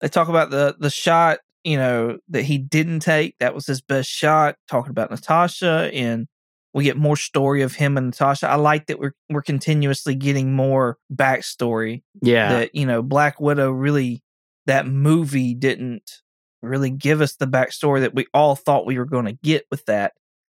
They talk about the the shot, you know, that he didn't take. That was his best shot. Talking about Natasha and we get more story of him and Natasha. I like that we're we're continuously getting more backstory. yeah, That, you know, Black Widow really that movie didn't really give us the backstory that we all thought we were going to get with that.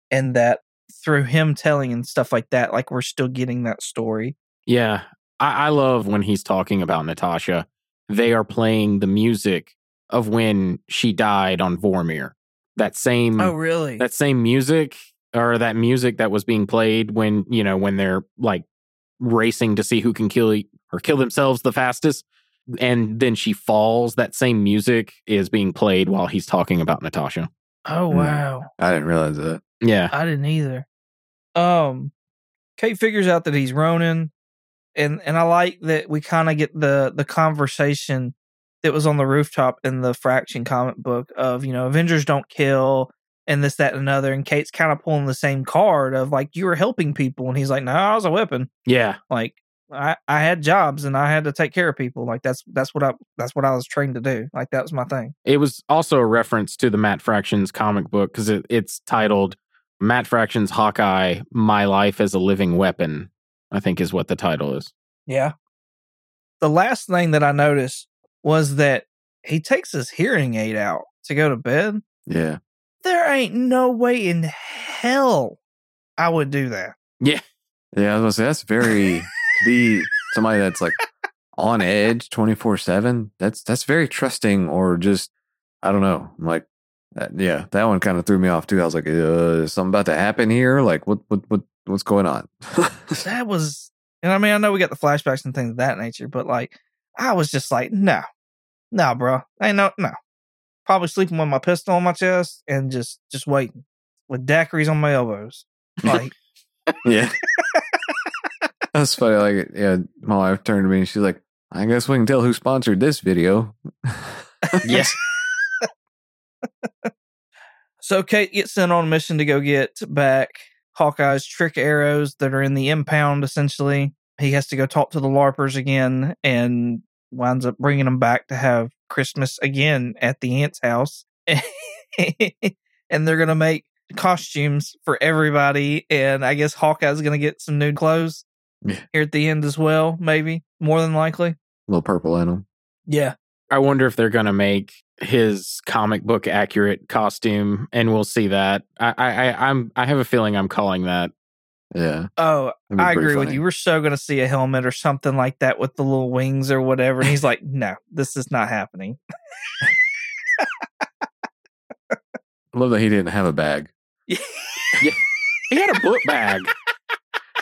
And that through him telling and stuff like that, like we're still getting that story. yeah. I, I love when he's talking about Natasha. They are playing the music of when she died on Vormir. That oh, same Oh, really? that same music or that music that was being played when you know when they're like racing to see who can kill or kill themselves the fastest and then she falls that same music is being played while he's talking about natasha oh, Hmm. wow. I didn't realize that. yeah I didn't either. Um, Kate figures out that he's Ronin, and and I like that we kind of get the the conversation that was on the rooftop in the Fraction comic book of you know Avengers don't kill and this that and another, and Kate's kind of pulling the same card of like you were helping people, and he's like, no, I was a weapon. yeah Like I I had jobs and I had to take care of people. Like that's that's what I that's what I was trained to do. Like that was my thing. it was also a reference to the matt fractions comic book because it, it's titled matt fractions hawkeye my life as a living weapon i think is what the title is Yeah. The last thing that I noticed was that he takes his hearing aid out to go to bed. Yeah. There ain't no way in hell I would do that. Yeah, Yeah, I was gonna say that's very to be somebody that's like on edge twenty four seven. That's that's very trusting, or just I don't know. Like, that, yeah, that one kind of threw me off too. I was like, uh, is something about to happen here? Like, what what what what's going on? That was, and I mean, I know we got the flashbacks and things of that nature, but like, I was just like, no, no, bro, ain't no, no. Probably sleeping with my pistol on my chest and just, just waiting with daiquiris on my elbows. Like, yeah, that's funny. Like, yeah, my wife turned to me and she's like, I guess we can tell who sponsored this video. yes So Kate gets sent on a mission to go get back Hawkeye's trick arrows that are in the impound, essentially. He has to go talk to the LARPers again and winds up bringing them back to have Christmas again at the aunt's house. and they're going to make costumes for everybody. And I guess Hawkeye's going to get some new clothes Yeah. here at the end as well, maybe, more than likely. little purple in them. Yeah. I wonder if they're gonna make his comic book accurate costume, and we'll see that. I, I, I I'm, I have a feeling I'm calling that. Yeah, Oh, I pretty agree with you. We're so going to see a helmet or something like that with the little wings or whatever. And he's like, no, this is not happening. I love that he didn't have a bag. yeah. He had a book bag.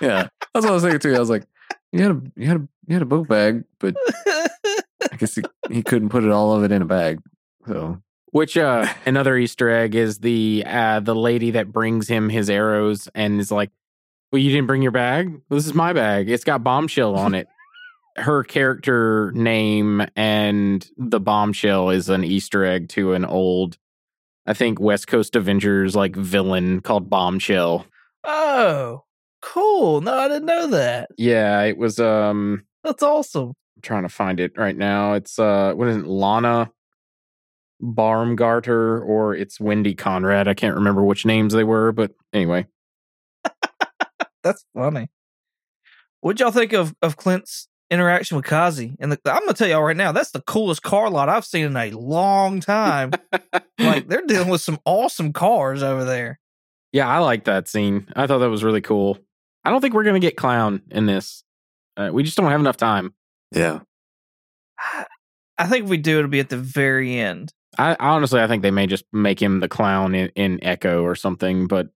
Yeah, that's what I was thinking too. I was like, you had a you had a you had a book bag, but I guess he, he couldn't put it all of it in a bag. So Which uh another Easter egg is the uh the lady that brings him his arrows and is like, Well, you didn't bring your bag? This is my bag. It's got bombshell on it. Her character name and the bombshell is an Easter egg to an old I think West Coast Avengers like villain called Bombshell. oh, cool. No, I didn't know that. Yeah, it was um That's awesome. I'm trying to find it right now. It's uh what is it, Lana Baumgartner or it's Wendy Conrad. I can't remember which names they were, but anyway. That's funny. What'd y'all think of, of Clint's interaction with Kazi? And the, I'm to tell y'all right now, that's the coolest car lot I've seen in a long time. like, they're dealing with some awesome cars over there. yeah, I like that scene. I thought that was really cool. I don't think we're gonna get clown in this. Uh, we just don't have enough time. yeah, I think if we do, it'll be at the very end. I honestly, I think they may just make him the clown in, in Echo or something. But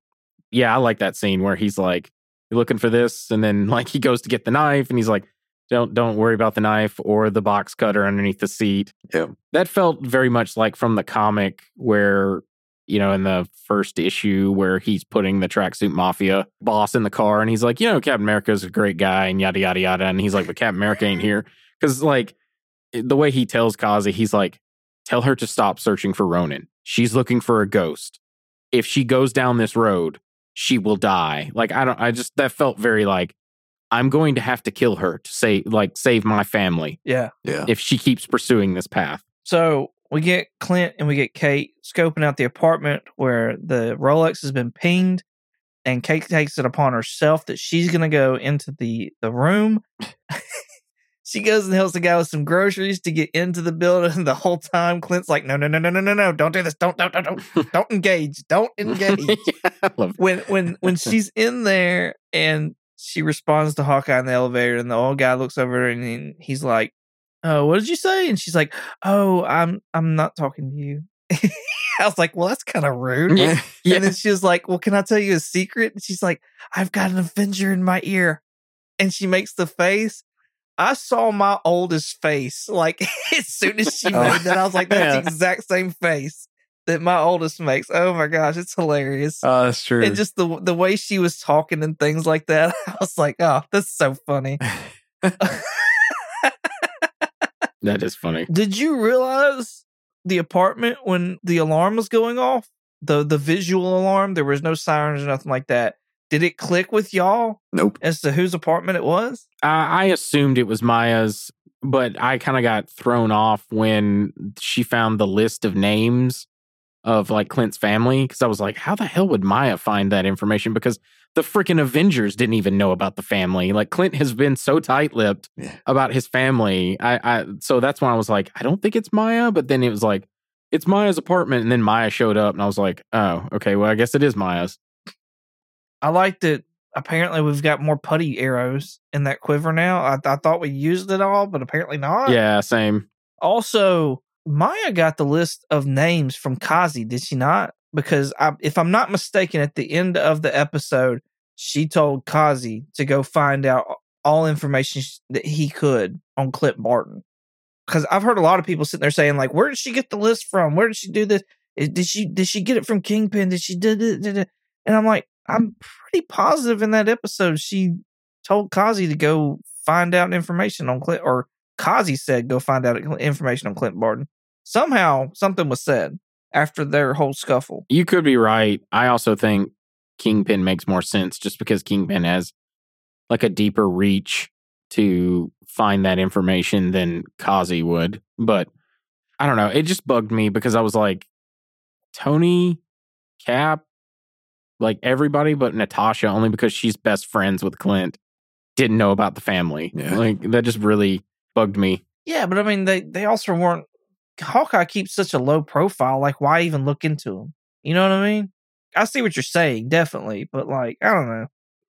yeah, I like that scene where he's like, "You looking for this?" And then like he goes to get the knife, and he's like, "Don't don't worry about the knife or the box cutter underneath the seat." Yeah. that felt very much like from the comic where you know in the first issue where he's putting the tracksuit mafia boss in the car, and he's like, "You know, Captain America's a great guy," and yada yada yada, and he's like, "But Captain America ain't here," because like the way he tells Kazi, he's like tell her to stop searching for Ronin. She's looking for a ghost. If she goes down this road, she will die. Like I don't I just that felt very like I'm going to have to kill her to say like save my family Yeah. yeah. if she keeps pursuing this path. So we get Clint and we get Kate scoping out the apartment where the Rolex has been pinged, and Kate takes it upon herself that she's going to go into the the room. she goes and helps the guy with some groceries to get into the building. The whole time, Clint's like, "No, no, no, no, no, no, no! Don't do this! Don't, don't, don't, don't, don't engage! Don't engage!" Love when when when she's in there and she responds to Hawkeye in the elevator, and the old guy looks over and he's like, "Oh, what did you say?" And she's like, "Oh, I'm I'm not talking to you." I was like, "Well, that's kind of rude." Yeah. And then she was like, "Well, can I tell you a secret?" And she's like, "I've got an Avenger in my ear," and she makes the face. I saw my oldest face like as soon as she Oh. made that. I was like, "That's Yeah. the exact same face that my oldest makes." Oh my gosh, it's hilarious. Oh, that's true. and just the the way she was talking and things like that, I was like, "Oh, that's so funny." That is funny. Did you realize the apartment when the alarm was going off? The the visual alarm, there was no sirens or nothing like that. Did it click with y'all nope. as to whose apartment it was? I, I assumed it was Maya's, but I kind of got thrown off when she found the list of names of like Clint's family because I was like, how the hell would Maya find that information? Because the freaking Avengers didn't even know about the family. Like Clint has been so tight-lipped Yeah. about his family. I, I so that's when I was like, I don't think it's Maya. But then it was like, it's Maya's apartment, and then Maya showed up, and I was like, oh, okay, well, I guess it is Maya's. I like that. Apparently, we've got more putty arrows in that quiver now. I, I thought we used it all, but apparently not. Yeah, same. Also, Maya got the list of names from Kazi, did she not? Because I, if I'm not mistaken, at the end of the episode, she told Kazi to go find out all information that he could on Clint Barton. Because I've heard a lot of people sitting there saying, like, "Where did she get the list from? Where did she do this? Eh, did she did she get it from Kingpin? Did she? Did it?" And I'm like, I'm pretty positive in that episode she told Kazi to go find out information on Clint, or Kazi said go find out information on Clint Barton. Somehow something was said after their whole scuffle. You could be right. I also think Kingpin makes more sense just because Kingpin has like a deeper reach to find that information than Kazi would. But I don't know. It just bugged me because I was like, Tony, Cap, like everybody but Natasha, only because she's best friends with Clint, didn't know about the family. Yeah. Like that just really bugged me. Yeah, but I mean, they they also weren't. Hawkeye keeps such a low profile. Like, why even look into him? You know what I mean? I see what you're saying, definitely, but like, I don't know.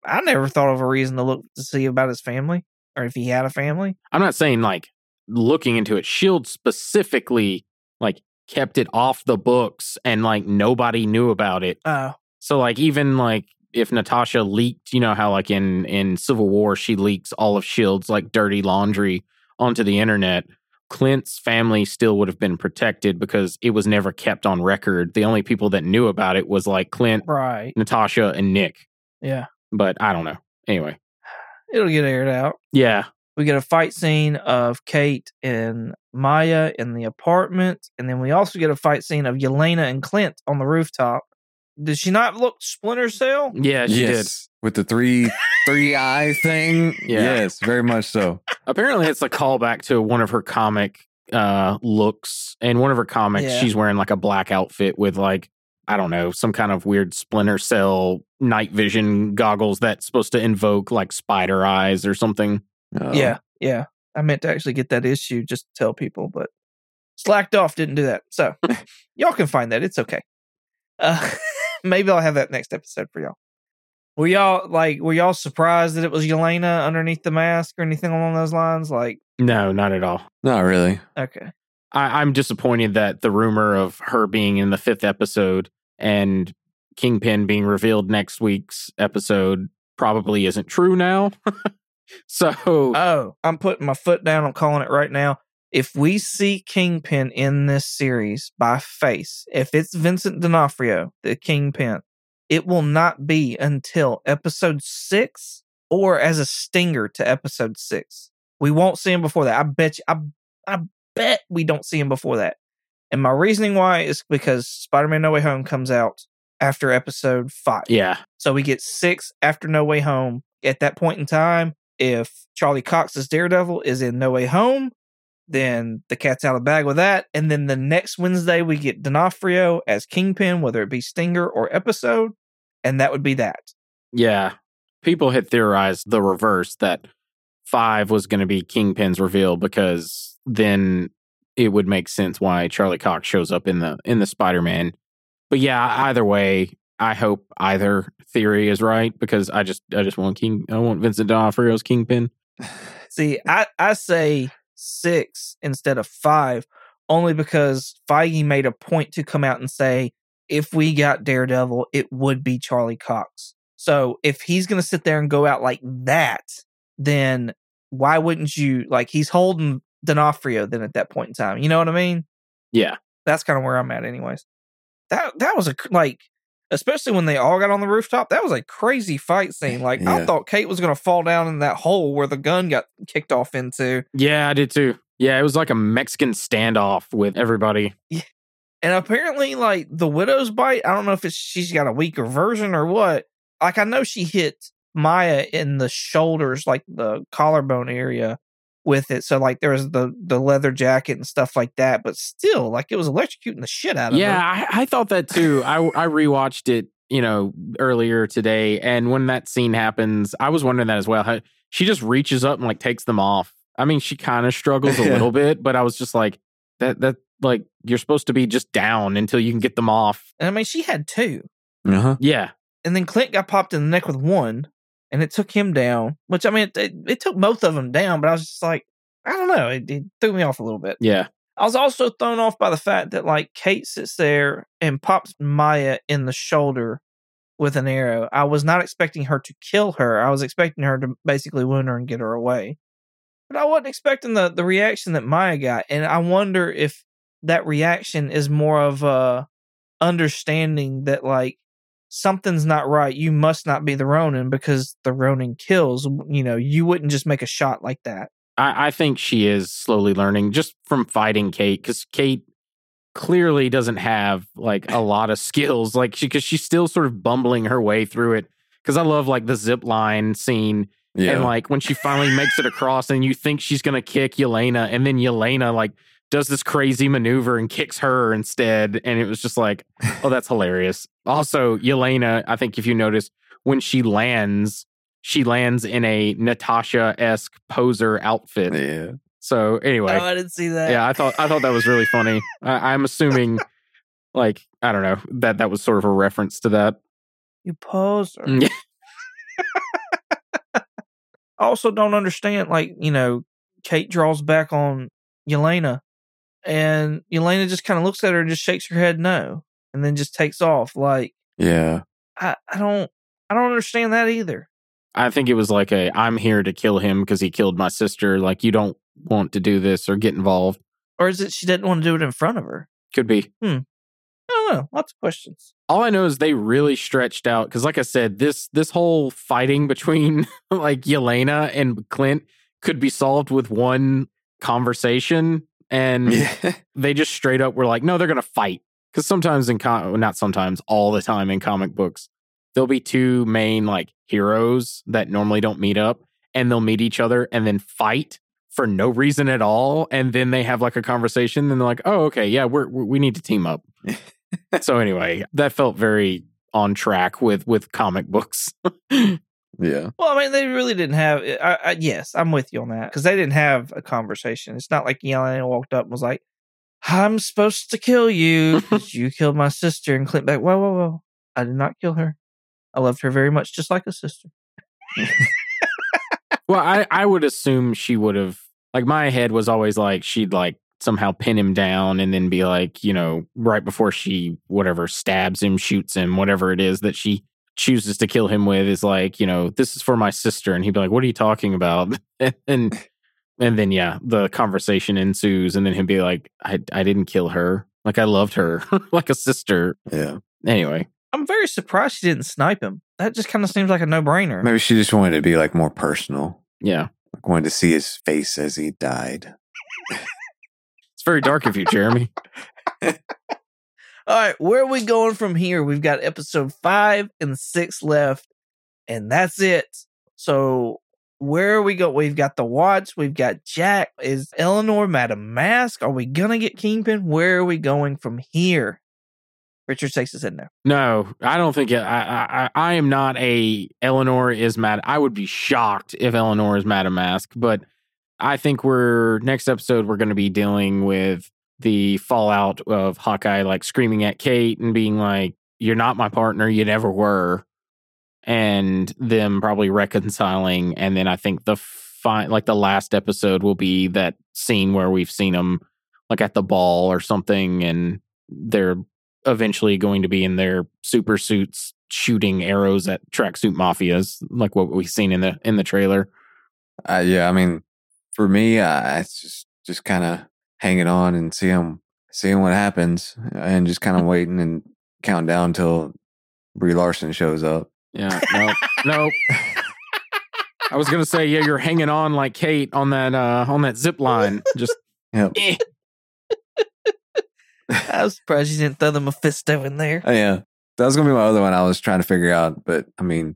I never thought of a reason to look to see about his family or if he had a family. I'm not saying like looking into it. Shield specifically like kept it off the books and like nobody knew about it. Oh, So like even like if Natasha leaked, you know how like in in Civil War she leaks all of Shield's like dirty laundry onto the internet. Clint's family still would have been protected because it was never kept on record. The only people that knew about it was like Clint, right. Natasha, and Nick. Yeah, But I don't know. Anyway, it'll get aired out. yeah, We get a fight scene of Kate and Maya in the apartment, and then we also get a fight scene of Yelena and Clint on the rooftop. Did she not look Splinter Cell? yeah, she did. With the three three eye thing. Yeah. Yes, very much so. Apparently, it's a callback to one of her comic uh looks. In one of her comics, Yeah. she's wearing like a black outfit with like I don't know some kind of weird Splinter Cell night vision goggles that's supposed to invoke like spider eyes or something. Oh. Yeah, yeah. I meant to actually get that issue just to tell people, but slacked off, didn't do that. So y'all can find that. It's okay. Uh, maybe I'll have that next episode for y'all. Were y'all like were y'all surprised that it was Yelena underneath the mask or anything along those lines? Like, No, not at all. Not really. okay. I, I'm disappointed that the rumor of her being in the fifth episode and Kingpin being revealed next week's episode probably isn't true now. so Oh, I'm putting my foot down. I'm calling it right now. If we see Kingpin in this series by face, if it's Vincent D'Onofrio, the Kingpin, it will not be until episode six or as a stinger to episode six. We won't see him before that. I bet you. I, I bet we don't see him before that. And my reasoning why is because Spider-Man: No Way Home comes out after episode five. yeah, So we get six after No Way Home. At that point in time, if Charlie Cox's Daredevil is in No Way Home, then the cat's out of the bag with that. And then the next Wednesday, we get D'Onofrio as Kingpin, whether it be Stinger or episode. And that would be that. Yeah. People had theorized the reverse that five was going to be Kingpin's reveal because then it would make sense why Charlie Cox shows up in the in the Spider Man. But yeah, either way, I hope either theory is right because I just I just want King I want Vincent D'Onofrio's Kingpin. See, I, I say six instead of five, only because Feige made a point to come out and say, if we got Daredevil, it would be Charlie Cox. So if he's going to sit there and go out like that, then why wouldn't you, like, he's holding D'Onofrio then at that point in time. You know what I mean? Yeah. That's kind of where I'm at, anyways. That, that was a, like, especially when they all got on the rooftop, that was a crazy fight scene. Like, I thought Kate was going to fall down in that hole where the gun got kicked off into. Yeah, I did too. Yeah, it was like a Mexican standoff with everybody. Yeah. And apparently, like the widow's bite, I don't know if it's she's got a weaker version or what. Like I know she hit Maya in the shoulders, like the collarbone area with it. So like there was the the leather jacket and stuff like that. But still, like it was electrocuting the shit out of Yeah, her. I, I thought that too. I I rewatched it, you know, earlier today, and when that scene happens, I was wondering that as well. How, she just reaches up and like takes them off. I mean, she kind of struggles a little bit, but I was just like, that that like you're supposed to be just down until you can get them off. And I mean, she had two, Uh-huh. Yeah, and then Clint got popped in the neck with one, and it took him down. Which I mean, it, it, it took both of them down. But I was just like, I don't know, it, it threw me off a little bit. yeah, I was also thrown off by the fact that like Kate sits there and pops Maya in the shoulder with an arrow. I was not expecting her to kill her. I was expecting her to basically wound her and get her away. But I wasn't expecting the the reaction that Maya got, and I wonder if that reaction is more of a understanding that like something's not right. You must not be the Ronin because the Ronin kills. You know, you wouldn't just make a shot like that. I, I think she is slowly learning just from fighting Kate because Kate clearly doesn't have like a lot of skills. Like she because she's still sort of bumbling her way through it. Because I love like the zip line scene Yeah. and like when she finally makes it across and you think she's gonna kick Yelena and then Yelena like does this crazy maneuver and kicks her instead and it was just like oh that's hilarious. Also Yelena I think if you notice when she lands she lands in a Natasha-esque poser outfit. Yeah. so anyway. Oh, I didn't see that. yeah I thought I thought that was really funny. I, I'm assuming like I don't know that that was sort of a reference to that. You poser. Mm, I also don't understand, like, you know, Kate draws back on Yelena and Yelena just kind of looks at her and just shakes her head no and then just takes off. Like, Yeah. I, I don't I don't understand that either. I think it was like a I'm here to kill him because he killed my sister. Like you don't want to do this or get involved. Or is it she didn't want to do it in front of her? Could be. Hmm. I don't know. Lots of questions. All I know is they really stretched out because, like I said, this this whole fighting between like Yelena and Clint could be solved with one conversation, and Yeah. they just straight up were like, no, they're gonna fight. Because sometimes in com- not sometimes, all the time in comic books, there'll be two main like heroes that normally don't meet up, and they'll meet each other and then fight for no reason at all, and then they have like a conversation, and they're like, oh, okay, yeah, we're, we we need to team up. so anyway, that felt very on track with with comic books. yeah. Well, I mean, they really didn't have. Eh, I, I, yes, I'm with you on that because they didn't have a conversation. It's not like Yelena walked up and was like, "I'm supposed to kill you because you killed my sister." And Clint back, "Whoa, whoa, whoa! I did not kill her. I loved her very much, just like a sister." Well, I, I would assume she would have like my head was always like she'd like somehow pin him down and then be like, you know, right before she whatever stabs him, shoots him, whatever it is that she chooses to kill him with is like, you know, this is for my sister. And he'd be like, What are you talking about? and and then yeah, the conversation ensues, and then he'd be like, I I didn't kill her. Like I loved her like a sister. Yeah. Anyway. I'm very surprised she didn't snipe him. That just kind of seems like a no brainer. Maybe she just wanted to be like more personal. Yeah. Like wanted to see his face as he died. It's very dark of you, Jeremy. All right, where are we going from here? We've got episode five and six left, and that's it. So where are we go? We've got the watch. We've got Jack. Is Eleanor Madame Masque? Are we gonna get Kingpin? Where are we going from here? Richard shakes his head no. No, I don't think it, I, I I am not a Eleanor is mad. I would be shocked if Eleanor is Madame Masque, but I think we're next episode we're going to be dealing with the fallout of Hawkeye like screaming at Kate and being like, "You're not my partner. You never were." and them probably reconciling. And then I think the fi- like the last episode will be that scene where we've seen them like at the ball or something, and they're eventually going to be in their super suits shooting arrows at tracksuit mafias, like what we've seen in the in the trailer. Uh, yeah, I mean, for me, uh, it's just just kind of hanging on and seeing seeing what happens, and just kind of waiting and counting down till Brie Larson shows up. Yeah, no, no. I was gonna say, yeah, you're hanging on like Kate on that uh on that zip line. Just Yep. eh. I was surprised you didn't throw the Mephisto in there. Oh, yeah, that was gonna be my other one. I was trying to figure out, but I mean,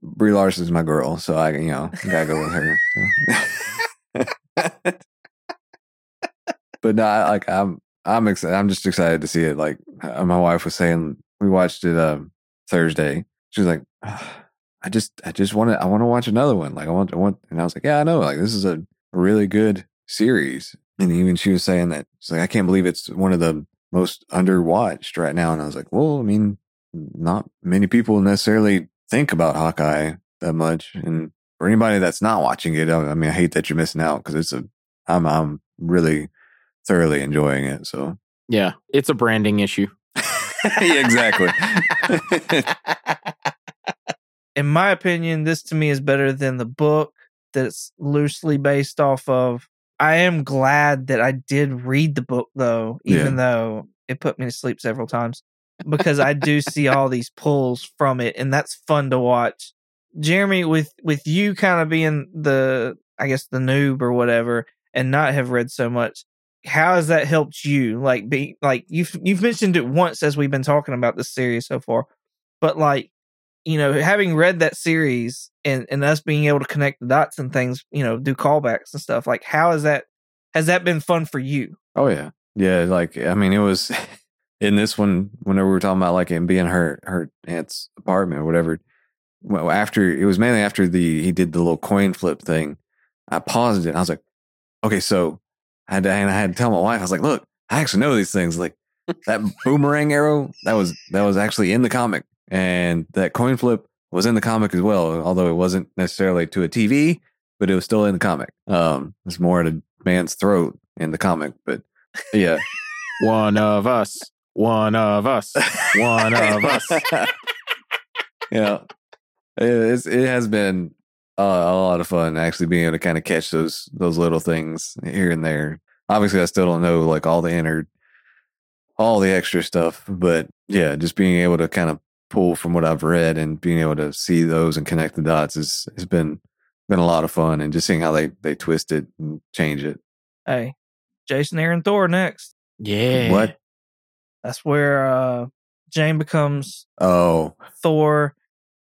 Brie Larson's my girl, so I you know gotta go with her. so. But no, I, like I'm I'm excited. I'm just excited to see it. Like uh, my wife was saying, we watched it um, Thursday. She was like, "Ugh, I just I just want to I want to watch another one. Like I want I want, and I was like, yeah, I know. Like this is a really good series. And even she was saying that she's like, I can't believe it's one of the most underwatched right now. And I was like, well, I mean, not many people necessarily think about Hawkeye that much. And for anybody that's not watching it, I I mean, I hate that you're missing out because it's a, I'm, I'm really thoroughly enjoying it. So, yeah, it's a branding issue. yeah, exactly. In my opinion, this to me is better than the book that's loosely based off of. I am glad that I did read the book though, even though it put me to sleep several times because I do see all these pulls from it and that's fun to watch. Jeremy with with you kind of being the I guess the noob or whatever and not have read so much how has that helped you like be like you've you've mentioned it once as we've been talking about this series so far but like you know having read that series and and us being able to connect the dots and things you know do callbacks and stuff like how is that has that been fun for you Oh yeah, yeah. Like I mean, it was in this one. Whenever we were talking about like him being her her aunt's apartment or whatever. Well, after it was mainly after the he did the little coin flip thing. I paused it. I was like, okay, so I had to, and I had to tell my wife. I was like, look, I actually know these things. Like that boomerang arrow that was that was actually in the comic, and that coin flip was in the comic as well. Although it wasn't necessarily to a TV, but it was still in the comic. Um, it's more at a man's throat in the comic, but yeah. One of us. One of us. One of us. yeah, it, it has been uh, a lot of fun actually being able to kind of catch those those little things here and there. Obviously, I still don't know like all the inner, all the extra stuff, but yeah, just being able to kind of pull from what I've read and being able to see those and connect the dots is has been been a lot of fun, and just seeing how they they twist it and change it. hey jason aaron thor next Yeah. What? that's where uh jane becomes Oh, Thor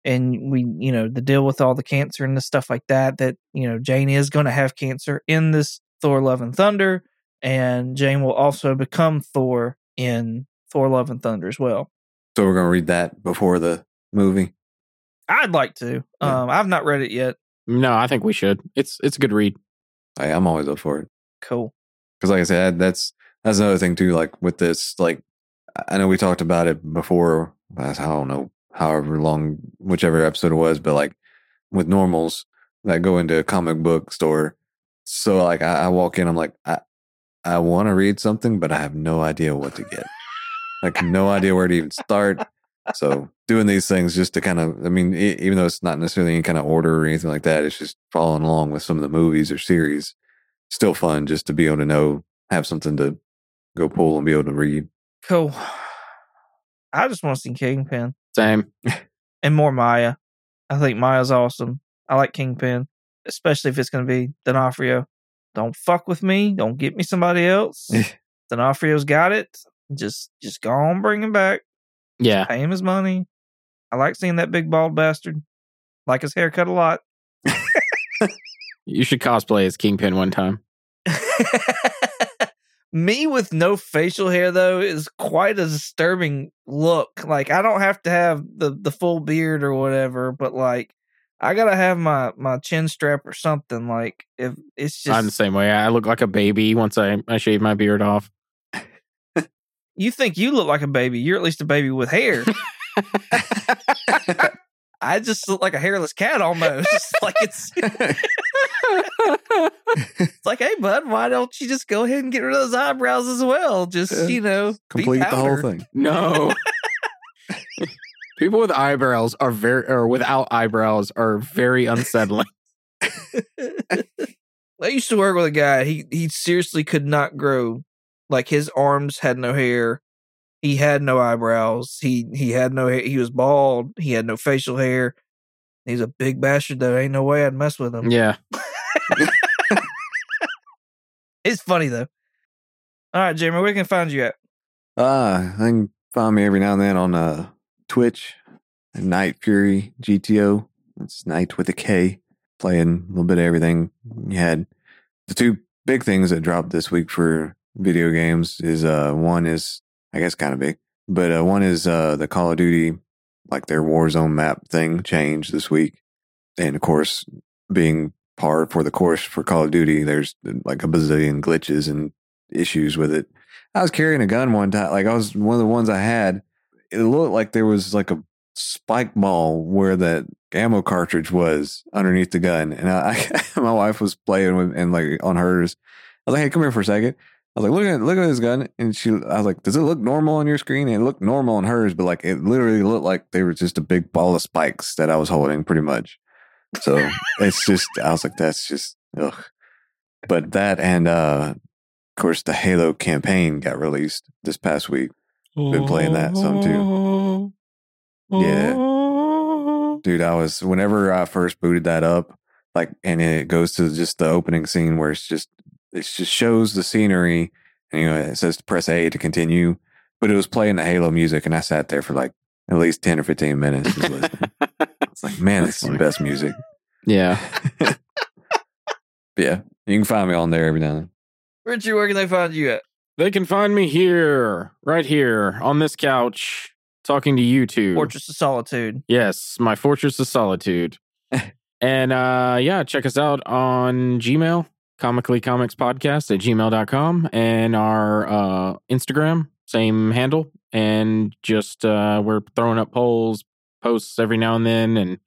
and we, you know, the deal with all the cancer and the stuff like that, that, you know, Jane is going to have cancer in this Thor Love and Thunder. And Jane will also become Thor in Thor Love and Thunder as well. so we're gonna read that before the movie. I'd like to. Yeah. Um, I've not read it yet. No, I think we should. It's it's a good read. I, I'm always up for it. Cool. because like I said, that's that's another thing too. Like with this, like I know we talked about it before. I don't know, however long, whichever episode it was, but like with normals that go into a comic book store. So like I, I walk in, I'm like I I want to read something, but I have no idea what to get. like no idea where to even start. So doing these things just to kind of, I mean, e- even though it's not necessarily any kind of order or anything like that, it's just following along with some of the movies or series. Still fun just to be able to know, have something to go pull and be able to read. Cool. I just want to see Kingpin Same. and more Maya. I think Maya's awesome. I like Kingpin, especially if it's going to be D'Onofrio. Don't fuck with me. Don't get me somebody else. D'Onofrio's got it. Just, just go on, bring him back. Yeah. Pay him his money. I like seeing that big bald bastard. Like his haircut a lot. You should cosplay as Kingpin one time. Me with no facial hair though is quite a disturbing look. Like I don't have to have the the full beard or whatever, but like I gotta have my my chin strap or something. Like if it's just I'm the same way. I look like a baby once I, I shave my beard off. you think you look like a baby. You're at least a baby with hair. I just look like a hairless cat almost. like it's, it's like, hey, bud, why don't you just go ahead and get rid of those eyebrows as well? Just Yeah. you know, Complete the whole thing. No. People with eyebrows are very, or without eyebrows are very unsettling. I used to work with a guy. He he seriously could not grow. Like his arms had no hair. He had no eyebrows. He he had no hair. He was bald. He had no facial hair. He's a big bastard though. Ain't no way I'd mess with him. Yeah. It's funny though. All right, Jeremy, where can I find you at? Uh, I can find me every now and then on uh, Twitch, Night Fury GTO. It's Night with a K, playing a little bit of everything. You had the two big things that dropped this week for video games is uh one is I guess kind of big, but uh, one is uh the Call of Duty like their Warzone map thing changed this week, and of course being par for the course for Call of Duty, there's like a bazillion glitches and issues with it. I was carrying a gun one time. Like I was one of the ones I had. It looked like there was like a spike ball where that ammo cartridge was underneath the gun, and I, I my wife was playing with and like on hers. I was like, "Hey, come here for a second. I was like, "Look at look at this gun," and she, I was like, "Does it look normal on your screen?" And it looked normal on hers, but like it literally looked like they were just a big ball of spikes that I was holding, pretty much. So it's just, I was like, "That's just ugh." But that and uh of course, the Halo campaign got released this past week. Been playing that some too. Yeah. Dude, I was whenever I first booted that up, like, and it goes to just the opening scene where it's just it just shows the scenery, and you know it says to press A to continue, but it was playing the Halo music, and I sat there for like at least ten or fifteen minutes. Just listening. It's like, man, That's is the best music. Yeah. Yeah, you can find me on there every now and then. Richard, where can they find you at? They can find me here, right here, on this couch, talking to you two. Fortress of Solitude. Yes, my Fortress of Solitude. and uh yeah, check us out on Gmail, comically comics podcast at gmail.com, and our uh Instagram, same handle. And just uh we're throwing up polls, posts every now and then, and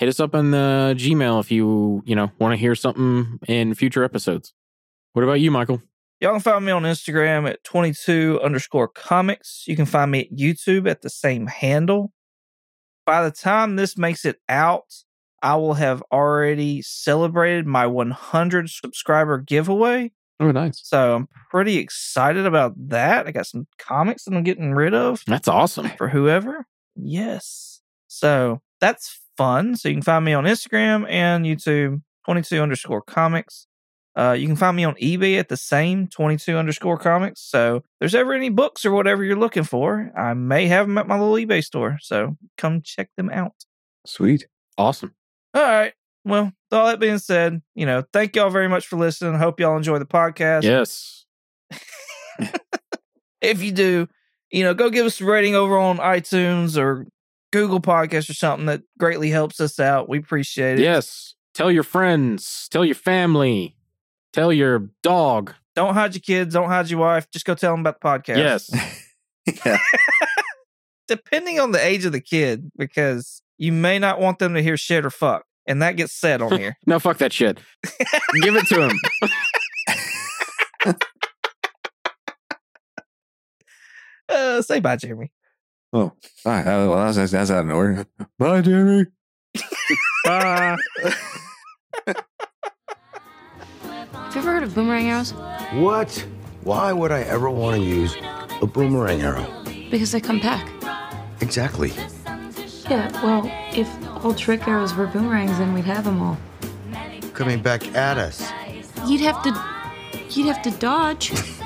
hit us up on the Gmail if you, you know, want to hear something in future episodes. What about you, Michael? Y'all can find me on Instagram at 22 underscore comics. You can find me at YouTube at the same handle. By the time this makes it out, I will have already celebrated my 100 subscriber giveaway. Oh, nice. So I'm pretty excited about that. I got some comics that I'm getting rid of That's awesome. for whoever. Yes. So that's fun. So you can find me on Instagram and YouTube, 22 underscore comics. Uh, you can find me on eBay at the same 22 underscore comics. So if there's ever any books or whatever you're looking for, I may have them at my little eBay store. So come check them out. Sweet. Awesome. All right. Well, with all that being said, you know, thank y'all very much for listening. Hope y'all enjoy the podcast. Yes. if you do, you know, go give us a rating over on iTunes or Google Podcast or something that greatly helps us out. We appreciate it. Yes. Tell your friends, tell your family, tell your dog. Don't hide your kids. Don't hide your wife. Just go tell them about the podcast. Yes. Depending on the age of the kid, because you may not want them to hear shit or fuck. And that gets said on here. No, fuck that shit. Give it to him. Uh, say bye, Jeremy. Oh, all right. uh, Well, that's, that's out of order. Bye, Jeremy. Bye. Have you ever heard of boomerang arrows? What? Why would I ever want to use a boomerang arrow? Because they come back. Exactly. Yeah, well, if all trick arrows were boomerangs, then we'd have them all. Coming back at us. You'd have to. You'd have to dodge.